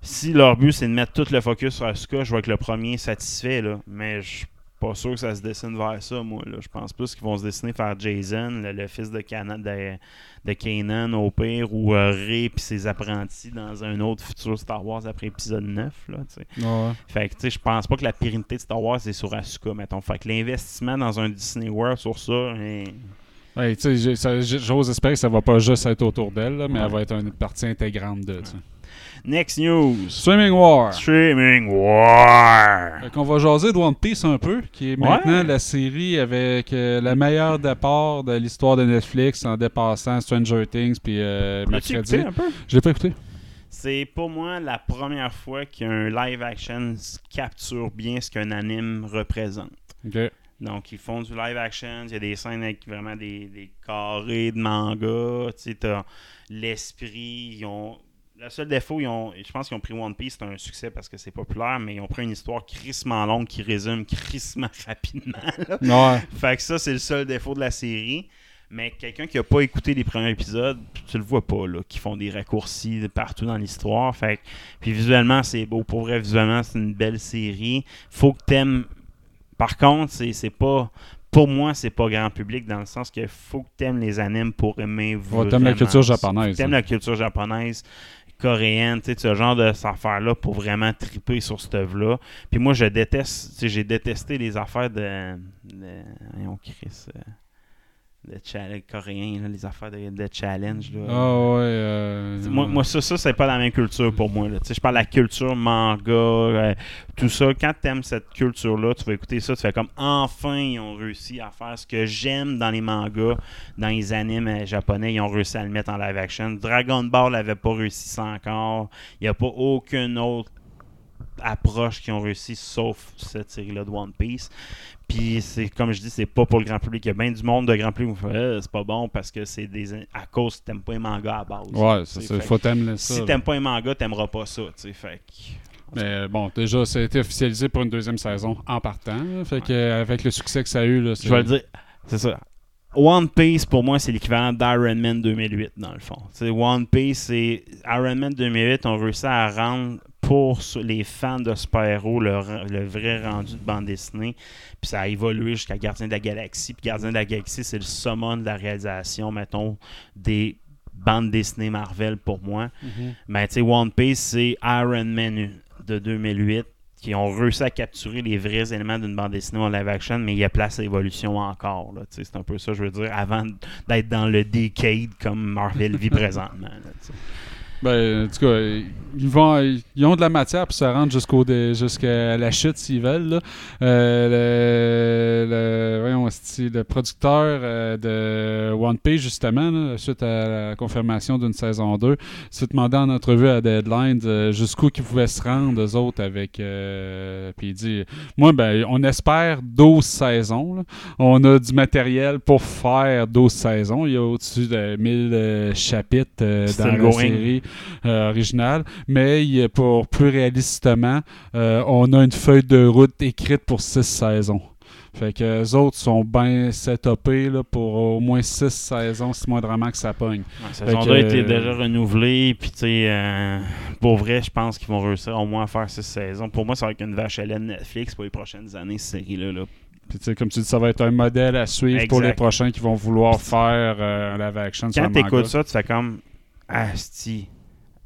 Si leur but, c'est de mettre tout le focus sur Asuka, je vois que le premier est satisfait, là. mais je suis pas sûr que ça se dessine vers ça, moi. Là. Je pense plus qu'ils vont se dessiner vers Jason, le, le fils de, Cana- de, de Kanan, au pire, ou euh, Rey puis ses apprentis dans un autre futur Star Wars après épisode 9. Là. Ouais. Fait que, tu sais, je pense pas que la pérennité de Star Wars est sur Asuka, mettons. Fait que l'investissement dans un Disney World sur ça, hein, Ouais, j'ose espérer que ça va pas juste être autour d'elle, là, mais Ouais. elle va être une partie intégrante de ça. Next news. Swimming War. Streaming War. Fait qu'on va jaser de One Piece un peu, qui est maintenant Ouais. la série avec euh, le meilleur départ de l'histoire de Netflix en dépassant Stranger Things puis euh, Mercredi. un peu? Je l'ai pas écouté. C'est pour moi la première fois qu'un live action capture bien ce qu'un anime représente. Ok. Donc, ils font du live action, il y a des scènes avec vraiment des, des carrés de manga, tu sais, t'as l'esprit, ils ont... Le seul défaut, ils ont, je pense qu'ils ont pris One Piece, c'est un succès parce que c'est populaire, mais ils ont pris une histoire crissement longue qui résume crissement rapidement. là. Ouais. Fait que ça, c'est le seul défaut de la série. Mais quelqu'un qui a pas écouté les premiers épisodes, tu le vois pas, là, qui font des raccourcis partout dans l'histoire. Fait que- puis visuellement, c'est beau. Pour vrai, visuellement, c'est une belle série. Faut que t'aimes. Par contre, c'est c'est pas. Pour moi, c'est pas grand public dans le sens que faut que t'aimes les animes pour aimer Ouais, t'aimes la vraiment culture japonaise, T'aimes hein. la culture japonaise, coréenne, tu sais, ce genre de cette affaire-là pour vraiment triper sur cette œuvre-là. Puis moi, je déteste, tu j'ai détesté les affaires de. de voyons, Chris. euh, de challenge coréen, là, les affaires de, de challenge. Là. Ah ouais. euh, Moi, moi, ça, ça c'est pas la même culture pour moi. là. Je parle de la culture manga, euh, tout ça. Quand tu aimes cette culture-là, tu vas écouter ça, tu fais comme enfin, ils ont réussi à faire ce que j'aime dans les mangas, dans les animes euh, japonais, ils ont réussi à le mettre en live action. Dragon Ball n'avait pas réussi ça encore. Il n'y a pas aucune autre approche qui ont réussi sauf cette série-là de One Piece. Puis c'est comme je dis, c'est pas pour le grand public. Il y a bien du monde de grand public qui fait Eh, c'est pas bon parce que c'est des à cause que t'aimes pas les mangas à base. Ouais, c'est ça. Faut t'aimer ça. si t'aimes pas un manga, t'aimeras pas ça. Fait Mais bon, déjà, ça a été officialisé pour une deuxième saison en partant. Fait que, avec le succès que ça a eu, là, Je vais le dire, c'est ça. One Piece, pour moi, c'est l'équivalent d'Iron Man 2008, dans le fond. One Piece, c'est Iron Man 2008, on réussit à rendre pour les fans de super-héros le, ra- le vrai rendu de bande dessinée. Puis ça a évolué jusqu'à Gardien de la Galaxie. Puis Gardien de la Galaxie, c'est le summum de la réalisation, mettons, des bandes dessinées Marvel pour moi. Mais tu sais, One Piece, c'est Iron Man de 2008 qui ont réussi à capturer les vrais éléments d'une bande dessinée en live action, mais il y a place à évolution encore. là, C'est un peu ça, je veux dire, avant d'être dans le decade comme Marvel vit présentement. là. Ben, en tout cas, ils, vont, ils ont de la matière pour se rendre jusqu'au jusqu'à la chute s'ils veulent. là. Euh, le, le, voyons, le producteur euh, de One Piece, justement, là, suite à la confirmation d'une saison 2, s'est demandé en entrevue à Deadline euh, jusqu'où ils pouvaient se rendre, eux autres, avec. euh, puis il dit Moi, ben, on espère 12 saisons. là. On a du matériel pour faire 12 saisons. Il y a au-dessus de 1000 euh, chapitres dans la going. série euh, originale. Mais pour plus réalistement, euh, on a une feuille de route écrite pour 6 saisons. Fait que les autres sont bien setupés là, pour au moins 6 saisons, si moindrement que ça pogne. La saison que, 2 a été euh, déjà renouvelée, puis tu sais, euh, pour vrai, je pense qu'ils vont réussir au moins à faire six saisons. Pour moi, ça va être une vache à lait de Netflix pour les prochaines années, cette série-là. Là. Puis, tu sais, comme tu dis, ça va être un modèle à suivre pour les prochains qui vont vouloir faire euh, un live action Quand tu écoutes ça, tu fais comme Asti,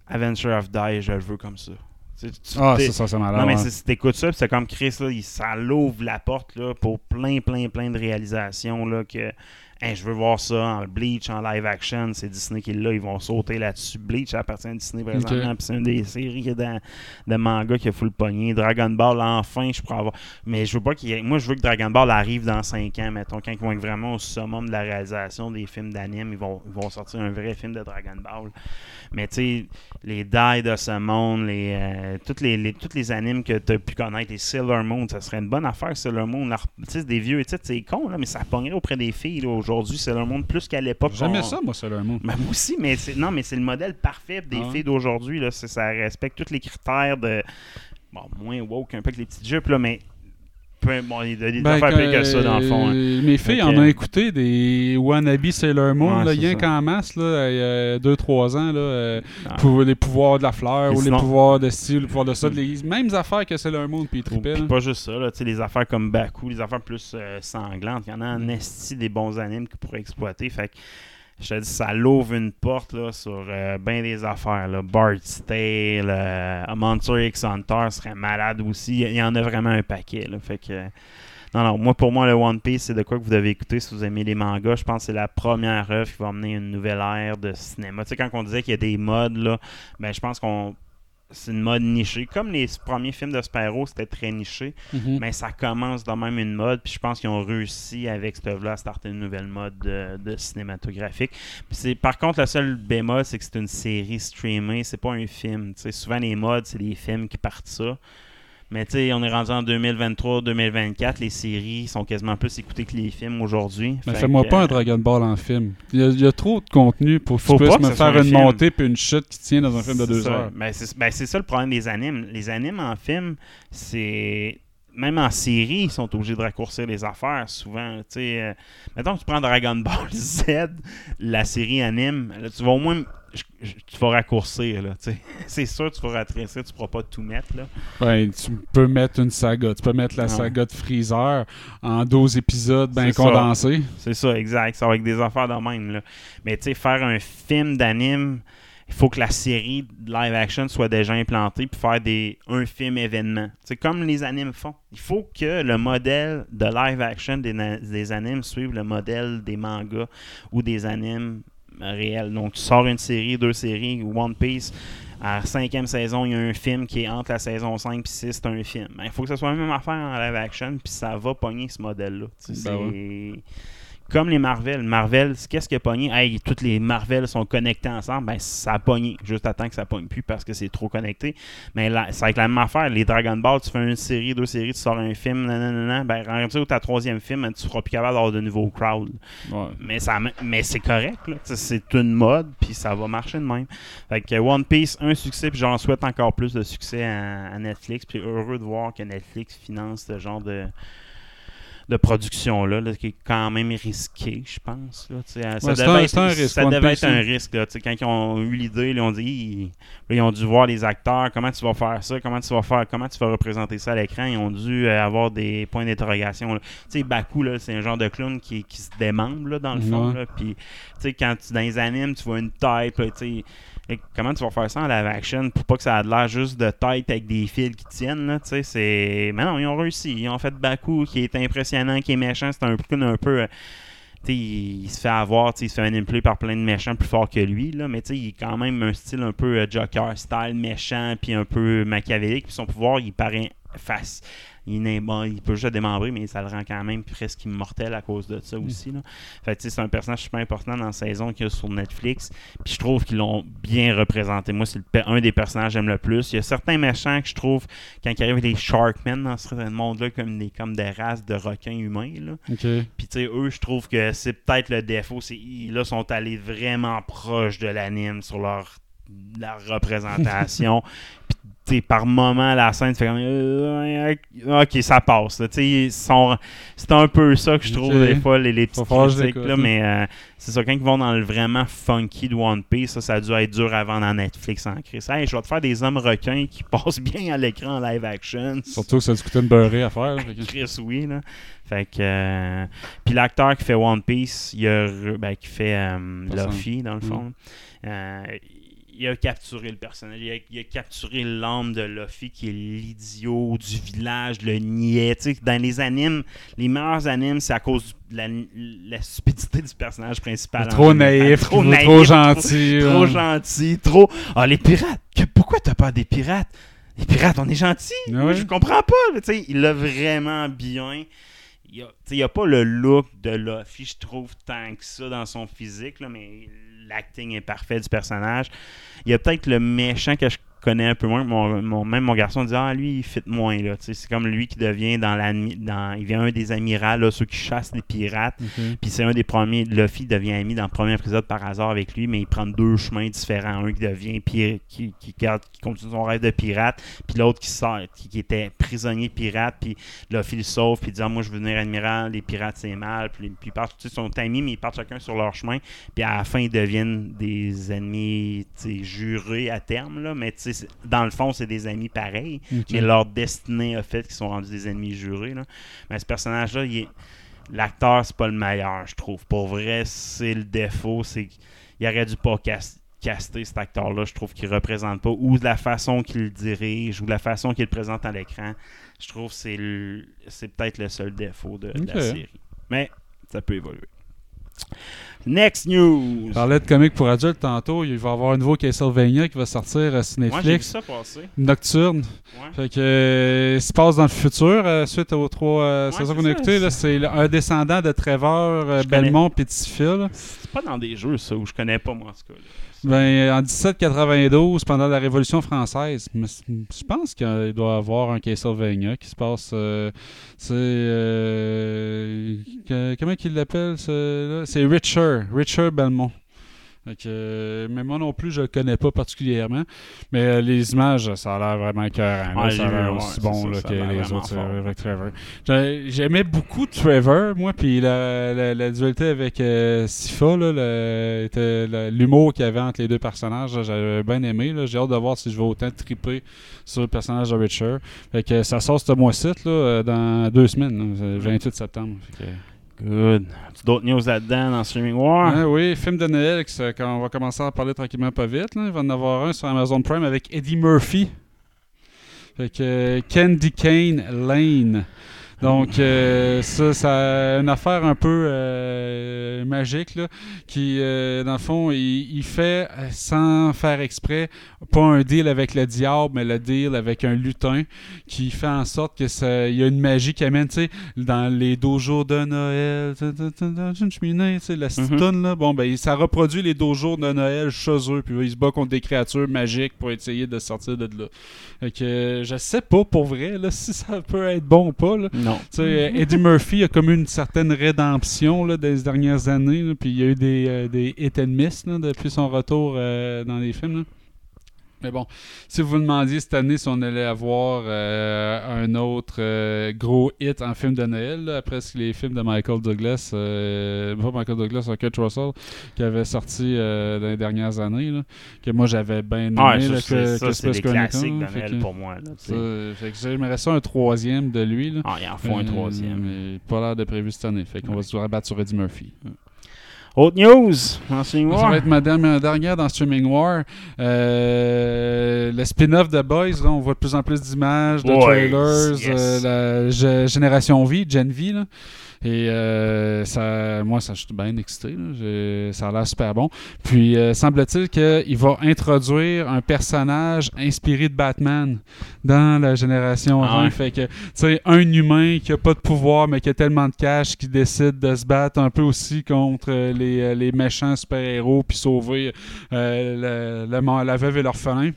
Adventure of Die, je le veux comme ça. Tu sais, tu- Ah, t'es- ça, c'est malade. Non, mais c'est- si t'écoutes ça, c'est comme Chris, là, il, ça l'ouvre la porte là, pour plein, plein, plein de réalisations. Là, que Hey, je veux voir ça en Bleach, en live action. C'est Disney qui l'a, ils vont sauter là-dessus. Bleach appartient à Disney présentement, puis c'est une des séries est dans- de manga qui a full pogné. Dragon Ball, enfin, je pourrais avoir. Mais je veux pas qu'il Moi, je veux que Dragon Ball arrive dans 5 ans, mettons, quand ils vont être vraiment au summum de la réalisation des films d'anime. Ils vont, ils vont sortir un vrai film de Dragon Ball. Mais tu sais, les Die de ce monde, les, euh, toutes, les, les- toutes les animes que tu as pu connaître, les Sailor Moon, ça serait une bonne affaire, Sailor Moon. Tu sais, c'est des vieux titres, c'est con, là, mais ça pognerait auprès des filles là, aujourd'hui, Sailor Moon, plus qu'à l'époque. J'aimais qu'on- ça, moi, Sailor Moon. Ben, moi aussi, mais c'est non, mais c'est le modèle parfait des Ah filles d'aujourd'hui. là. C'est- Ça respecte tous les critères de. Bon, moins woke un peu que les petites jupes, là, mais. Peu, bon, il y a des Ben, affaires pires quand- que ça, dans le fond. hein. euh, Mes filles Fait en ont écouté des wannabe Sailor Moon, Ouais, rien qu'en masse, là, il y a 2-3 ans, là, euh, Ah. pour les pouvoirs de la fleur, Et ou sinon- les pouvoirs de ci, ou les pouvoirs de ça, les mêmes affaires que Sailor Moon, puis ils puis pas juste ça, là, tu sais, les affaires comme Baku, les affaires plus euh, sanglantes. Il y en a en esti des bons animes qu'ils pourraient exploiter. Fait que je te dis, ça l'ouvre une porte là, sur bien des affaires. Là. Bard's Tale, euh, Monster X Hunter serait malade aussi. Il y en a vraiment un paquet. Là, fait que. euh, non, non, moi pour moi, le One Piece, c'est de quoi que vous devez écouter si vous aimez les mangas. Je pense que c'est la première œuvre qui va amener une nouvelle ère de cinéma. Tu sais, quand on disait qu'il y a des modes, là, ben, je pense qu'on. C'est une mode nichée. Comme les premiers films de super-héros, c'était très niché. Mhm. Mais ça commence de même une mode, puis je pense qu'ils ont réussi avec cette œuvre-là à starter une nouvelle mode de, de cinématographique. C'est, par contre, le seul bémol, c'est que c'est une série streamée, c'est pas un film. Souvent, les modes, c'est des films qui partent ça. Mais tu sais, on est rendu en 2023-2024, les séries sont quasiment plus écoutées que les films aujourd'hui. Mais fais-moi pas un euh, Dragon Ball en film. Il y a, il y a trop de contenu pour que Faut tu puisses me faire un une montée puis une chute qui tient dans un film de deux ça. heures. Ben, c'est ben, c'est ça le problème des animes. Les animes en film, c'est. Même en série, ils sont obligés de raccourcir les affaires souvent. Tu sais, euh, mettons que tu prends Dragon Ball Z, la série anime, là, tu vas au moins. Je- je- Tu vas raccourcir, là. C'est sûr, tu vas rattraper, tu pourras pas tout mettre, là. Ouais, tu peux mettre une saga. Tu peux mettre la Ouais. saga de Freezer en 12 épisodes bien condensés. C'est ça, exact. Ça va avec des affaires de même. Là. Mais tu sais, faire un film d'anime, il faut que la série de live action soit déjà implantée puis faire des, un film événement. C'est comme les animes font. Il faut que le modèle de live action des, des animes suive le modèle des mangas ou des animes réels. Donc, tu sors une série, deux séries, One Piece. À la cinquième saison, il y a un film qui est entre la saison 5 et 6, c'est un film. Ben, Il faut que ce soit la même affaire en live action, puis ça va pogner ce modèle-là. Tu sais, Ben c'est- comme les Marvel. Marvel, qu'est-ce qui a pogné? Hey, toutes les Marvel sont connectés ensemble. Ben, ça a pogné. Juste temps que ça pogne plus parce que c'est trop connecté. Mais là, c'est avec la même affaire. Les Dragon Ball, tu fais une série, deux séries, tu sors un film, nanana. Ben, rendu ta troisième film, tu feras plus capable d'avoir de nouveaux crowds. Ouais. Mais, ça, mais c'est correct. C'est une mode, puis ça va marcher de même. Fait que One Piece, un succès, puis j'en souhaite encore plus de succès à, à Netflix. Puis heureux de voir que Netflix finance ce genre de, de production-là, là, qui est quand même risqué, je pense. Là, sais, ça devait, un- être, un risque, ça devait être un hein. risque. là. Quand ils ont eu l'idée, ils ont dit ils, ont dû voir les acteurs, comment tu vas faire ça, comment tu vas faire, comment tu vas représenter ça à l'écran. Ils ont dû euh, avoir des points d'interrogation. Baku, c'est un genre de clown qui, qui se démembre là, dans le fond. Ouais. Puis, quand tu dans les animes, tu vois une tête, sais, comment tu vas faire ça en live action pour pas que ça ait l'air juste de tête avec des fils qui tiennent, là, tu sais, c'est... Mais non, ils ont réussi. Ils ont fait Baku, qui est impressionnant, qui est méchant. C'est un peu... Un peu euh, il, se fait avoir, il se fait manipuler par plein de méchants plus forts que lui, là, mais il est quand même un style un peu euh, Joker style, méchant, puis un peu machiavélique, puis son pouvoir, il paraît face. Il, bon, il peut juste démembrer, mais ça le rend quand même presque immortel à cause de ça aussi. Là. Fait c'est un personnage super important dans la saison qu'il y a sur Netflix. Puis je trouve qu'ils l'ont bien représenté. Moi, c'est un des personnages que j'aime le plus. Il y a certains méchants que je trouve, quand ils arrivent les Sharkmen dans ce monde-là, comme des, comme des races de requins humains. Là. Puis, tu sais, eux, je trouve que c'est peut-être le défaut. C'est ils là, sont allés vraiment proches de l'anime sur leur, leur représentation. Puis, tu sais, par moment, la scène fait comme. euh, ok, ça passe. c'est un peu ça que je trouve des fois, les, les petites critiques. Là, mais euh, c'est ça, quand ils vont dans le vraiment funky de One Piece, ça, ça a dû être dur avant dans Netflix en crise. Hey, je vais te faire des hommes requins qui passent bien à l'écran en live action. Surtout que ça a coûté une beurrée à faire. Chris, oui, là. Fait que. euh, Puis l'acteur qui fait One Piece, il a ben, qui fait euh. Luffy, dans le Mm. fond, il a capturé le personnage. Il a, il a capturé l'âme de Luffy, qui est l'idiot du village, le niais. Dans les animes, les meilleurs animes, c'est à cause de la, la stupidité du personnage principal. Trop général. naïf, trop, naïf, trop gentil. Trop, ouais. gentil, trop. Ah, les pirates! Que- pourquoi t'as peur des pirates? Les pirates, on est gentils! Ah ouais? je comprends pas. il l'a vraiment bien. Il a, sais, il a pas le look de Luffy, je trouve, tant que ça dans son physique, là, mais l'acting est parfait du personnage. Il y a peut-être le méchant que je connais un peu moins. Mon, mon- même mon garçon dit Ah, lui, il fit moins. Là. C'est comme lui qui devient dans l'admi- dans Il vient un des amirals, là, ceux qui chassent les pirates. Ok. Puis c'est un des premiers. Luffy devient ami dans le premier épisode par hasard avec lui, mais il prend deux chemins différents. Un qui devient pire, qui, qui, garde- qui continue son rêve de pirate, puis l'autre qui sort, qui, qui était prisonnier pirate, puis Luffy le sauve, puis il dit Ah, Moi je veux devenir admiral, les pirates c'est mal. Puis, puis ils partent, sais, sont amis, mais ils partent chacun sur leur chemin, puis à la fin ils deviennent des ennemis jurés à terme, là, mais tu sais, dans le fond c'est des amis pareils, mais leur destinée a fait qu'ils sont rendus des ennemis jurés. Là. Mais ce personnage-là, il est l'acteur, c'est pas le meilleur, je trouve. Pour vrai, c'est le défaut. C'est qu'il aurait dû pas cas- caster cet acteur-là. Je trouve qu'il représente pas. Ou de la façon qu'il le dirige, ou de la façon qu'il le présente à l'écran. Je trouve que c'est le- c'est peut-être le seul défaut de, la série. Mais ça peut évoluer. Next news! Je parlais de comics pour adultes tantôt. Il va y avoir un nouveau Castlevania qui va sortir euh, sur Moi, j'ai vu Netflix. ça passer. Nocturne. Ouais. Fait que euh, il se passe dans le futur euh, suite aux trois euh, Ouais, saisons c'est qu'on a écoutées. C'est un descendant de Trevor, euh, connais. Belmont et Petit-Phil. C'est pas dans des jeux, ça, où je connais pas, moi, en tout cas. là. Ben, en 1792, pendant la Révolution française, je pense qu'il doit y avoir un Castlevania qui se passe. euh, c'est. euh, comment qu'il l'appelle? C'est Richard. Richard Belmont. Fait que, mais moi non plus, je le connais pas particulièrement. Mais euh, les images, ça a l'air vraiment écœurant. Ouais, ça a l'air aussi bon là, ça que les autres fort. euh, avec Trevor. J'ai- J'aimais beaucoup Trevor, moi, puis la, la, la dualité avec euh, Sifa, l'humour qu'il y avait entre les deux personnages, j'avais bien aimé. J'ai hâte de voir si je vais autant triper sur le personnage de Richard. Fait que ça sort ce mois-ci, euh, dans deux semaines, là, le 28 septembre. Fait que- Good. D'autres news là-dedans dans Streaming War? Ouais, oui, film de Noël, quand on va commencer à parler tranquillement pas vite. là. Il va en avoir un sur Amazon Prime avec Eddie Murphy. Fait que euh, Candy Cane Lane. Donc, euh, ça, ça une affaire un peu euh, magique, là, qui, euh, dans le fond, il, il fait, euh, sans faire exprès, pas un deal avec le diable, mais le deal avec un lutin, qui fait en sorte que ça, il y a une magie qui amène, tu sais, dans les dojos de Noël, une cheminée, tu sais, la Mhm. toune, là, bon, ben, ça reproduit les dojos de Noël chez eux, puis il se bat contre des créatures magiques pour essayer de sortir de là. Fait que, je sais pas, pour vrai, là, si ça peut être bon ou pas, là. Non. Sais, Eddie Murphy a comme une certaine rédemption là, des dernières années. puis il y a eu des, euh, des hit and miss depuis son retour euh, dans les films. Mais bon, si vous vous demandiez cette année si on allait avoir euh, un autre euh, gros hit en film de Noël, là, après ce- les films de Michael Douglas, euh, pas Michael Douglas, Kurt Russell, qui avait sorti euh, dans les dernières années, là, que moi j'avais bien aimé. Là, que- ça, c'est des classiques de fait Noël que- pour moi. J'aimerais ça un troisième de lui. Là. Ah, il en faut un Euh, troisième. Mais pas l'air de prévu cette année. Fait qu'on va se rabattre sur Eddie Murphy. Autre news, enseigne Ça va être ma dernière, dernière dans Streaming War. Euh, le spin-off de Boys, là, on voit de plus en plus d'images, de Boys, trailers, yes. euh, la gé- Génération V, Gen V. Là. Et euh, ça, moi, ça, je suis bien excité. là. Ça a l'air super bon. Puis, euh, semble-t-il qu'il va introduire un personnage inspiré de Batman dans la Génération Ah 20. ouais. Fait que, tu sais, un humain qui a pas de pouvoir, mais qui a tellement de cash, qui décide de se battre un peu aussi contre euh, les, les méchants super-héros, puis sauver euh, le- le mon- la veuve et l'orphelin.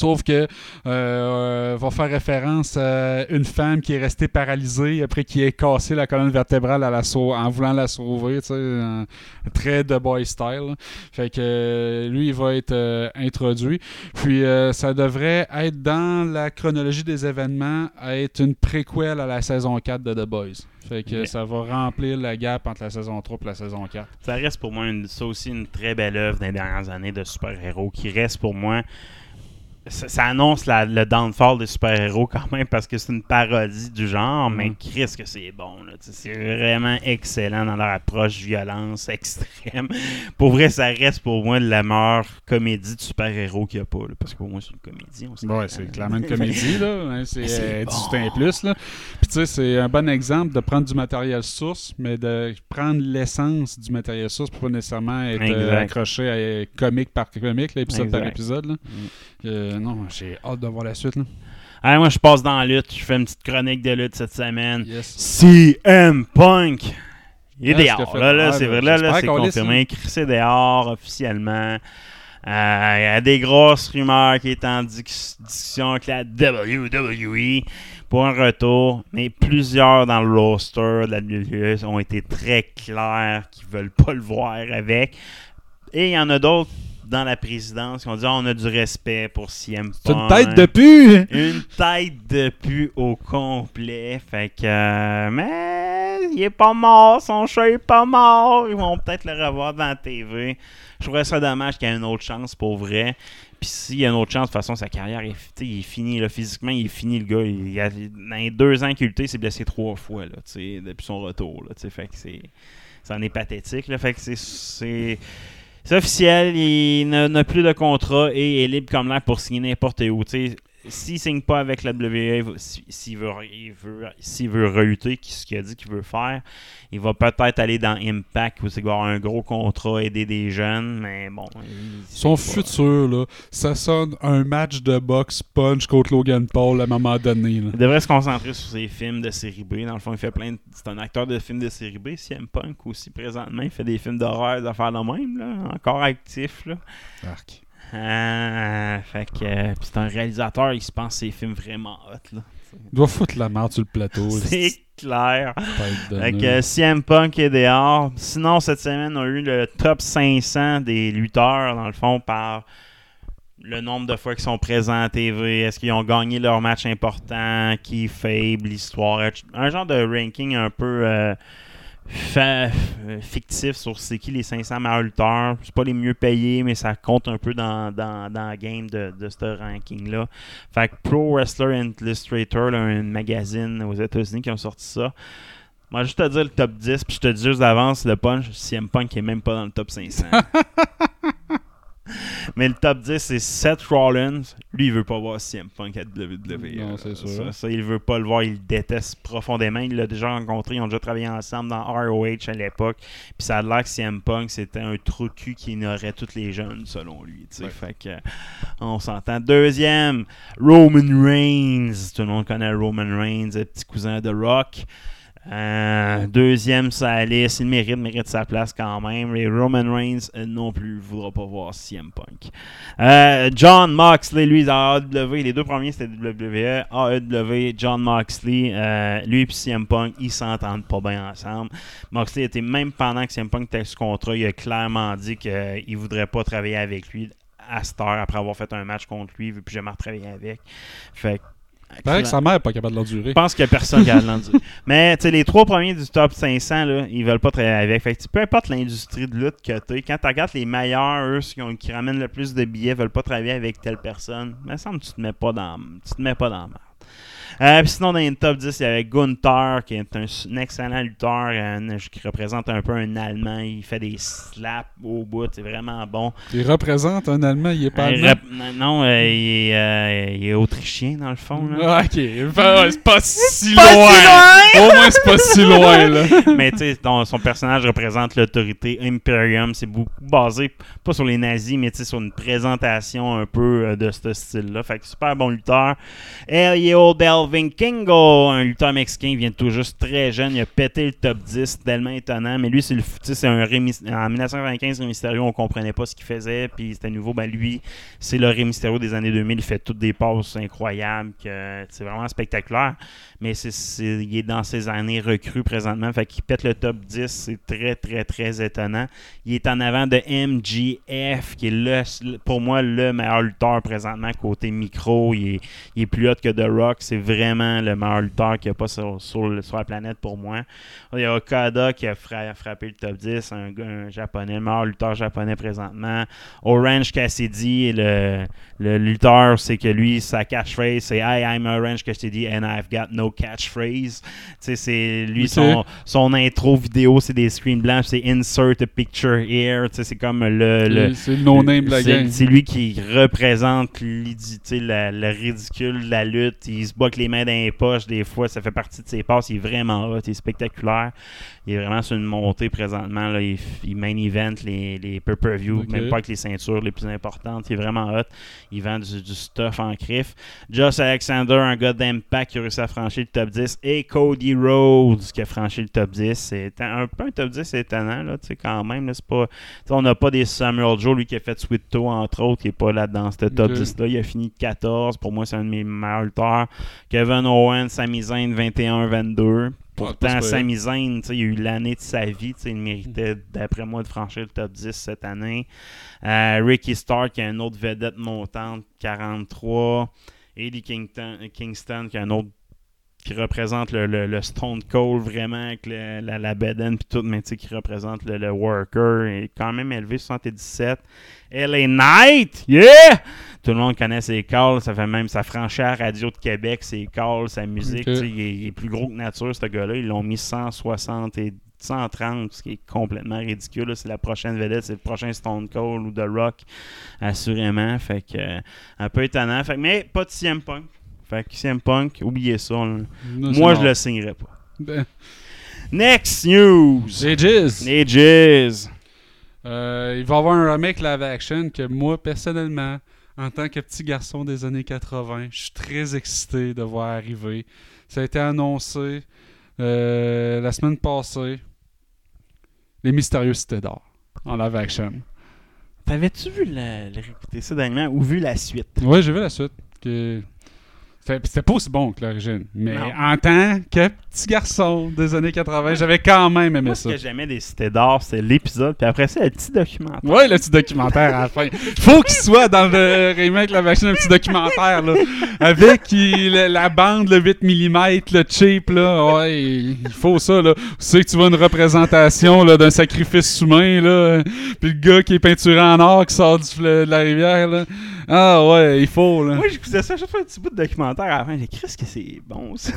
Sauf que euh, va faire référence à une femme qui est restée paralysée après qu'il ait cassé la colonne vertébrale à la sau- en voulant la sauver, tu sais, un très de boy style. là. Fait que euh, lui, il va être euh, introduit. Puis euh, ça devrait être dans la chronologie des événements, être une préquelle à la saison 4 de The Boys. Fait que ça va remplir la gap entre la saison 3 et la saison 4. Ça reste pour moi une- ça aussi une très belle œuvre des dernières années de super-héros qui reste pour moi. Ça, ça annonce la- le downfall des super-héros quand même parce que c'est une parodie du genre, mais Mhm. Chris que c'est bon. C'est vraiment excellent dans leur approche violence extrême. Pour vrai, ça reste pour moi la meilleure comédie de super-héros qu'il n'y a pas. là, parce que pour moi, c'est une comédie. on s'entend. Ouais, c'est clairement une comédie, là. hein, c'est Mais euh, bon. 18 ans et plus, là. Puis, tu sais, c'est un bon exemple de prendre du matériel source, mais de prendre l'essence du matériel source pour pas nécessairement être euh, accroché à euh, comique par comique, épisode par épisode, là. Mm. Euh, non, j'ai hâte de voir la suite, là. Ah, moi, je passe dans la lutte. Je fais une petite chronique de lutte cette semaine. Yes. CM Punk. Il est Yes, dehors. Là, là, Ah, c'est vrai, là, là, c'est confirmé. Chris est dehors officiellement. Euh, Il y a des grosses rumeurs qui est en dis- discussion avec la WWE pour un retour, mais plusieurs dans le roster de la WWE ont été très clairs qu'ils veulent pas le voir avec. Et il y en a d'autres dans la présidence qui ont dit Ah, on a du respect pour CM Punk. C'est une tête de pu! Une tête de pu au complet. Fait que. euh, mais. Il est pas mort. Son chat est pas mort. Ils vont peut-être le revoir dans la TV. Je trouverais ça dommage qu'il y ait une autre chance pour vrai. Puis s'il y a une autre chance, de toute façon, sa carrière est, il est fini. Là, physiquement, il est fini, le gars. Il, il a, dans les deux ans qu'il lutté, il s'est blessé trois fois là, depuis son retour. Là, fait que c'est. C'en est pathétique. Là, fait que c'est. C'est officiel, il n'a plus de contrat et est libre comme l'air pour signer n'importe où. S'il signe pas avec la WWE, si- s'il veut, il veut, s'il veut relutter ce qu'il a dit qu'il veut faire, il va peut-être aller dans Impact où il va avoir un gros contrat, aider des jeunes, mais bon. Son futur, là, ça sonne un match de boxe punch contre Logan Paul à un moment donné, là. Il devrait se concentrer sur ses films de série B. Dans le fond, il fait plein de... C'est un acteur de films de série B. CM Punk aussi, présentement, il fait des films d'horreur, d'affaires de même, là. Encore actif, là. Arc. Ah, fait que... euh, puis c'est un réalisateur, il se pense ses films vraiment hot, là. Il doit foutre la merde sur le plateau. C'est clair. Fait que euh, CM Punk est dehors. Sinon, cette semaine, on a eu le top 500 des lutteurs, dans le fond, par le nombre de fois qu'ils sont présents à TV. Est-ce qu'ils ont gagné leur match important? Qui est faible? L'histoire? Un genre de ranking un peu euh, fa- euh, fictif sur c'est qui les 500 meilleurs lutteurs. C'est pas les mieux payés, mais ça compte un peu dans, dans, dans la game de, de ce ranking-là. Fait que Pro Wrestler Illustrator, là, un magazine aux États-Unis qui ont sorti ça. Moi, juste te dire le top 10, puis je te dis juste d'avance, le punch, CM Punk est même pas dans le top 500. Mais le top 10, c'est Seth Rollins. Lui, il veut pas voir CM Punk à WWE. Non, c'est sûr. Ça, ça, il veut pas le voir. Il le déteste profondément. Il l'a déjà rencontré. Ils ont déjà travaillé ensemble dans ROH à l'époque. Puis ça a l'air que CM Punk, c'était un trou de cul qui ignorait tous les jeunes, selon lui. Fait que, on s'entend. Deuxième, Roman Reigns. Tout le monde connaît Roman Reigns, le petit cousin de Rock. Euh, deuxième sur la liste, il mérite, mérite sa place quand même. Et Roman Reigns euh, non plus voudra pas voir CM Punk. Euh, John Moxley, lui, dans AEW, les deux premiers c'était WWE, AEW, John Moxley, lui et CM Punk, ils s'entendent pas bien ensemble. Moxley était même pendant que CM Punk était sous contrat, il a clairement dit qu'il voudrait pas travailler avec lui à cette heure après avoir fait un match contre lui, il veut plus jamais retravailler avec. Fait que Paraît que sa mère n'est pas capable de l'endurer. je pense qu'il n'y a personne qui a l'endurer. Mais tu sais, les trois premiers du top 500, là, ils veulent pas travailler avec. Fait que, peu importe l'industrie de lutte que tu quand tu regardes les meilleurs, eux, ceux qui, ont- qui ramènent le plus de billets, veulent pas travailler avec telle personne, il me semble que tu te mets pas dans, tu te mets pas dans la merde. Euh, puis sinon, dans le top 10, il y avait Gunther, qui est un, un excellent lutteur, un- qui représente un peu un Allemand. Il fait des slaps au bout, c'est vraiment bon. Il représente un Allemand, il est pas Euh, allemand? rep- non, euh, il, est, euh, il est autrichien, dans le fond. là. Ah, ok. C'est pas si Pas si loin. Au moins, c'est pas si loin, là. Mais tu sais, son personnage représente l'autorité Imperium. C'est beaucoup basé, pas sur les nazis, mais tu sais, sur une présentation un peu euh, de ce style-là. Fait que super bon lutteur. Elio Delvin Kingo, un lutteur mexicain, il vient tout juste très jeune. Il a pété le top 10, tellement étonnant. Mais lui, c'est le, c'est un Mys- En 1995, Rey Mysterio, on comprenait pas ce qu'il faisait. Puis c'était nouveau. Ben lui, c'est le Rey Mysterio des années 2000. Il fait toutes des passes incroyables. que C'est vraiment spectaculaire mais c'est, il est dans ses années recrues présentement. Fait qu'il pète le top 10. C'est très, très, très étonnant. Il est en avant de MGF, qui est le, pour moi le meilleur lutteur présentement côté micro. Il est, il est plus hot que The Rock. C'est vraiment le meilleur lutteur qu'il n'y a pas sur, sur, la planète pour moi. Il y a Okada qui a fra- frappé le top 10, un, gars- un japonais, le meilleur lutteur japonais présentement. Orange Cassidy, le, le lutteur, c'est que lui, sa catchphrase, c'est Hi, I'm Orange Cassidy and I've got no catchphrase. Tu sais, c'est lui, son, son intro vidéo, c'est des screens blancs, c'est Insert a picture here. Tu sais, c'est comme le. le C'est le no-name de la c'est- lui qui représente le ridicule de la lutte. Il se bat les mains dans les poches des fois. Ça fait partie de ses passes. Il est vraiment hot. Il est spectaculaire. Il est vraiment sur une montée présentement. Là. Il, main event les, les pay-per-view, même pas avec les ceintures les plus importantes. Il est vraiment hot. Il vend du, du stuff en crif. Josh Alexander, un gars d'impact qui a réussi à franchir le top 10. Et Cody Rhodes qui a franchi le top 10. C'est un peu un top 10 étonnant, là, tu sais, quand même. là, pas, on n'a pas des Samuel Joe, lui qui a fait Sweet Toe, entre autres, qui n'est pas là dans ce top Ok. 10-là. Il a fini 14. Pour moi, c'est un de mes meilleurs lutteurs. Kevin Owens, Sami Zayn, 21-22. Pourtant, super. Sami Zayn, il a eu l'année de sa vie. Il méritait, d'après moi, de franchir le top 10 cette année. Euh, Ricky Stark, qui est une autre vedette montante, 43. Eddie Kingston, Kingston qui est un autre qui représente le, le- le Stone Cold vraiment avec le- la, la bedaine puis tout, mais tu sais, qui représente le, le worker est quand même élevé 77. LA Knight, yeah! Tout le monde connaît ses calls, ça fait même sa franchise Radio de Québec, ses calls, sa musique, il, est, il est plus gros que nature ce gars-là, ils l'ont mis 160 et 130, ce qui est complètement ridicule. C'est la prochaine vedette, c'est le prochain Stone Cold ou The Rock, assurément. Fait que euh, un peu étonnant. Fait que, mais pas de CM Punk. Fait que CM Punk, oubliez ça. Non, Moi, je le signerai pas. Ben, Next news. Les Jizz. Les Jizz. Euh, il va y avoir un remake live action que moi, personnellement, en tant que petit garçon des années 80, je suis très excité de voir arriver. Ça a été annoncé euh, la semaine passée. Les Mystérieux Cités d'Or en live action. T'avais-tu vu le, le réécouter ça dernièrement ou vu la suite? Ouais, j'ai vu la suite. C'était pas aussi bon que l'origine. Mais Non. en tant que petit garçon des années 80, j'avais quand même aimé Moi, ça. ce que j'aimais des Cités d'Or, c'est l'épisode, puis après ça, le petit documentaire. Ouais, le petit documentaire à la fin. Faut qu'il soit dans le remake la vaccine un petit documentaire là, avec il- la, bande le 8 mm, le cheap là. Ouais, il faut ça là. Tu sais que tu vois une représentation là d'un sacrifice humain là, puis le gars qui est peinturé en or qui sort du fleuve de la rivière là. Ah ouais, il faut là. Moi, j'écoutais ça, je fais un petit bout de documentaire à la fin. J'ai que c'est bon, ça.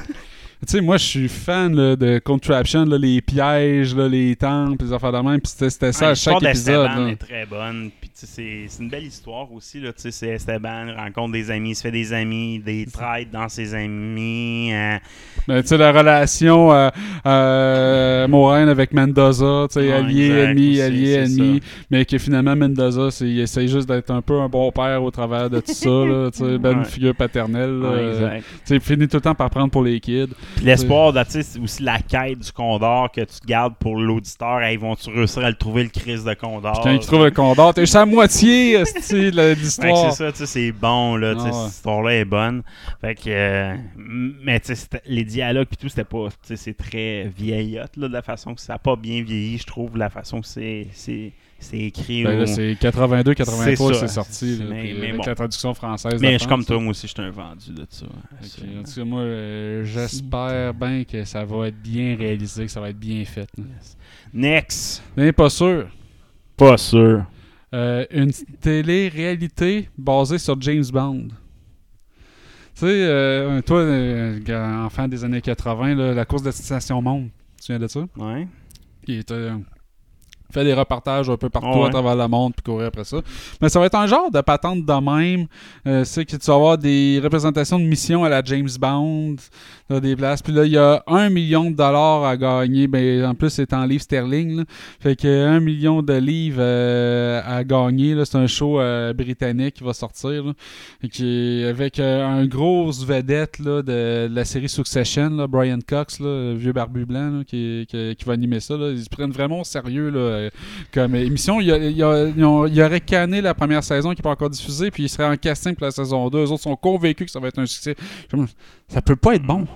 Tu sais, moi, je suis fan là, de Contraption, là, les pièges, là, les temples, les affaires de même. Puis c'était ça Ouais, à chaque l'histoire épisode. là. est très bonne. Puis tu sais, c'est une belle histoire aussi. Là. Tu sais, C'est Esteban rencontre des amis, il se fait des amis, des traites dans ses amis. euh, Mais tu sais, la relation euh, euh, Moraine avec Mendoza, tu sais, Ouais, allié, ennemi, aussi, allié, ennemi. Mais que finalement, Mendoza, il essaye juste d'être un peu un bon père au travers de tout ça. Là, tu sais, ben, une Ouais. figure paternelle. exact. Tu sais, il finit tout le temps par prendre pour les kids. Puis l'espoir, c'est aussi la quête du Condor que tu gardes pour l'auditeur. Hey, vont-tu réussir à le trouver, le crise de Condor? Quand il trouve le condor, t'es juste à moitié de l'histoire. c'est ça, tu sais, c'est bon, là, Ah ouais. cette histoire-là est bonne. Fait que, euh, mais tu sais, les dialogues pis tout, c'était pas, tu sais, c'est très vieillotte, là, de la façon que ça a pas bien vieilli, je trouve, la façon que c'est, c'est, écrit. Ben au- c'est 82, 83 que C'est sorti. là, Mais- puis mais avec bon. la traduction française. mais je suis comme toi, moi aussi, je suis un vendu de ça. En tout cas, moi, euh, j'espère bien que ça va être bien réalisé, que ça va être bien fait. Next! Mais pas sûr. Pas sûr. Euh, une télé-réalité basée sur James Bond. Tu sais, euh, toi, euh, enfant des années 80, là, la course de Destination Monde, tu te souviens de ça? Ouais. qui était fait des reportages un peu partout Ah ouais. à travers le monde puis courir après ça. Mais ça va être un genre de patente de même. Euh, c'est que tu vas avoir des représentations de missions à la James Bond dans des places. Puis là, il y a un million de dollars à gagner. Ben, en plus, c'est en livres sterling. là. Fait que un million de livres euh, à gagner. C'est un show euh, britannique qui va sortir. là. Qui, avec euh, un grosse vedette là, de, de la série Succession, là, Brian Cox, le vieux barbu blanc, qui, qui, qui va animer ça. Ils se prennent vraiment au sérieux euh, comme émission. Il, y a- il y a- ils il aurait canné la première saison qui n'est pas encore diffusée, puis il serait en casting pour la saison 2. Eux autres sont convaincus que ça va être un succès. Ça peut pas être bon.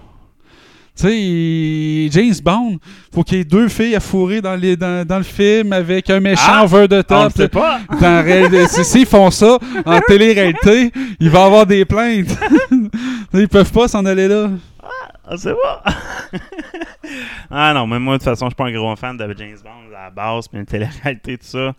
Tu sais, James Bond, faut qu'il y ait deux filles à fourrer dans, les, dans, dans le film avec un méchant Ah! over the On top. sait pas! Dans si- S'ils font ça en télé-réalité, il va y avoir des plaintes. Ils peuvent pas s'en aller là. On sait pas! ah non, mais moi, de toute façon, je suis pas un gros fan de James Bond, à la base, puis une télé-réalité, tout ça.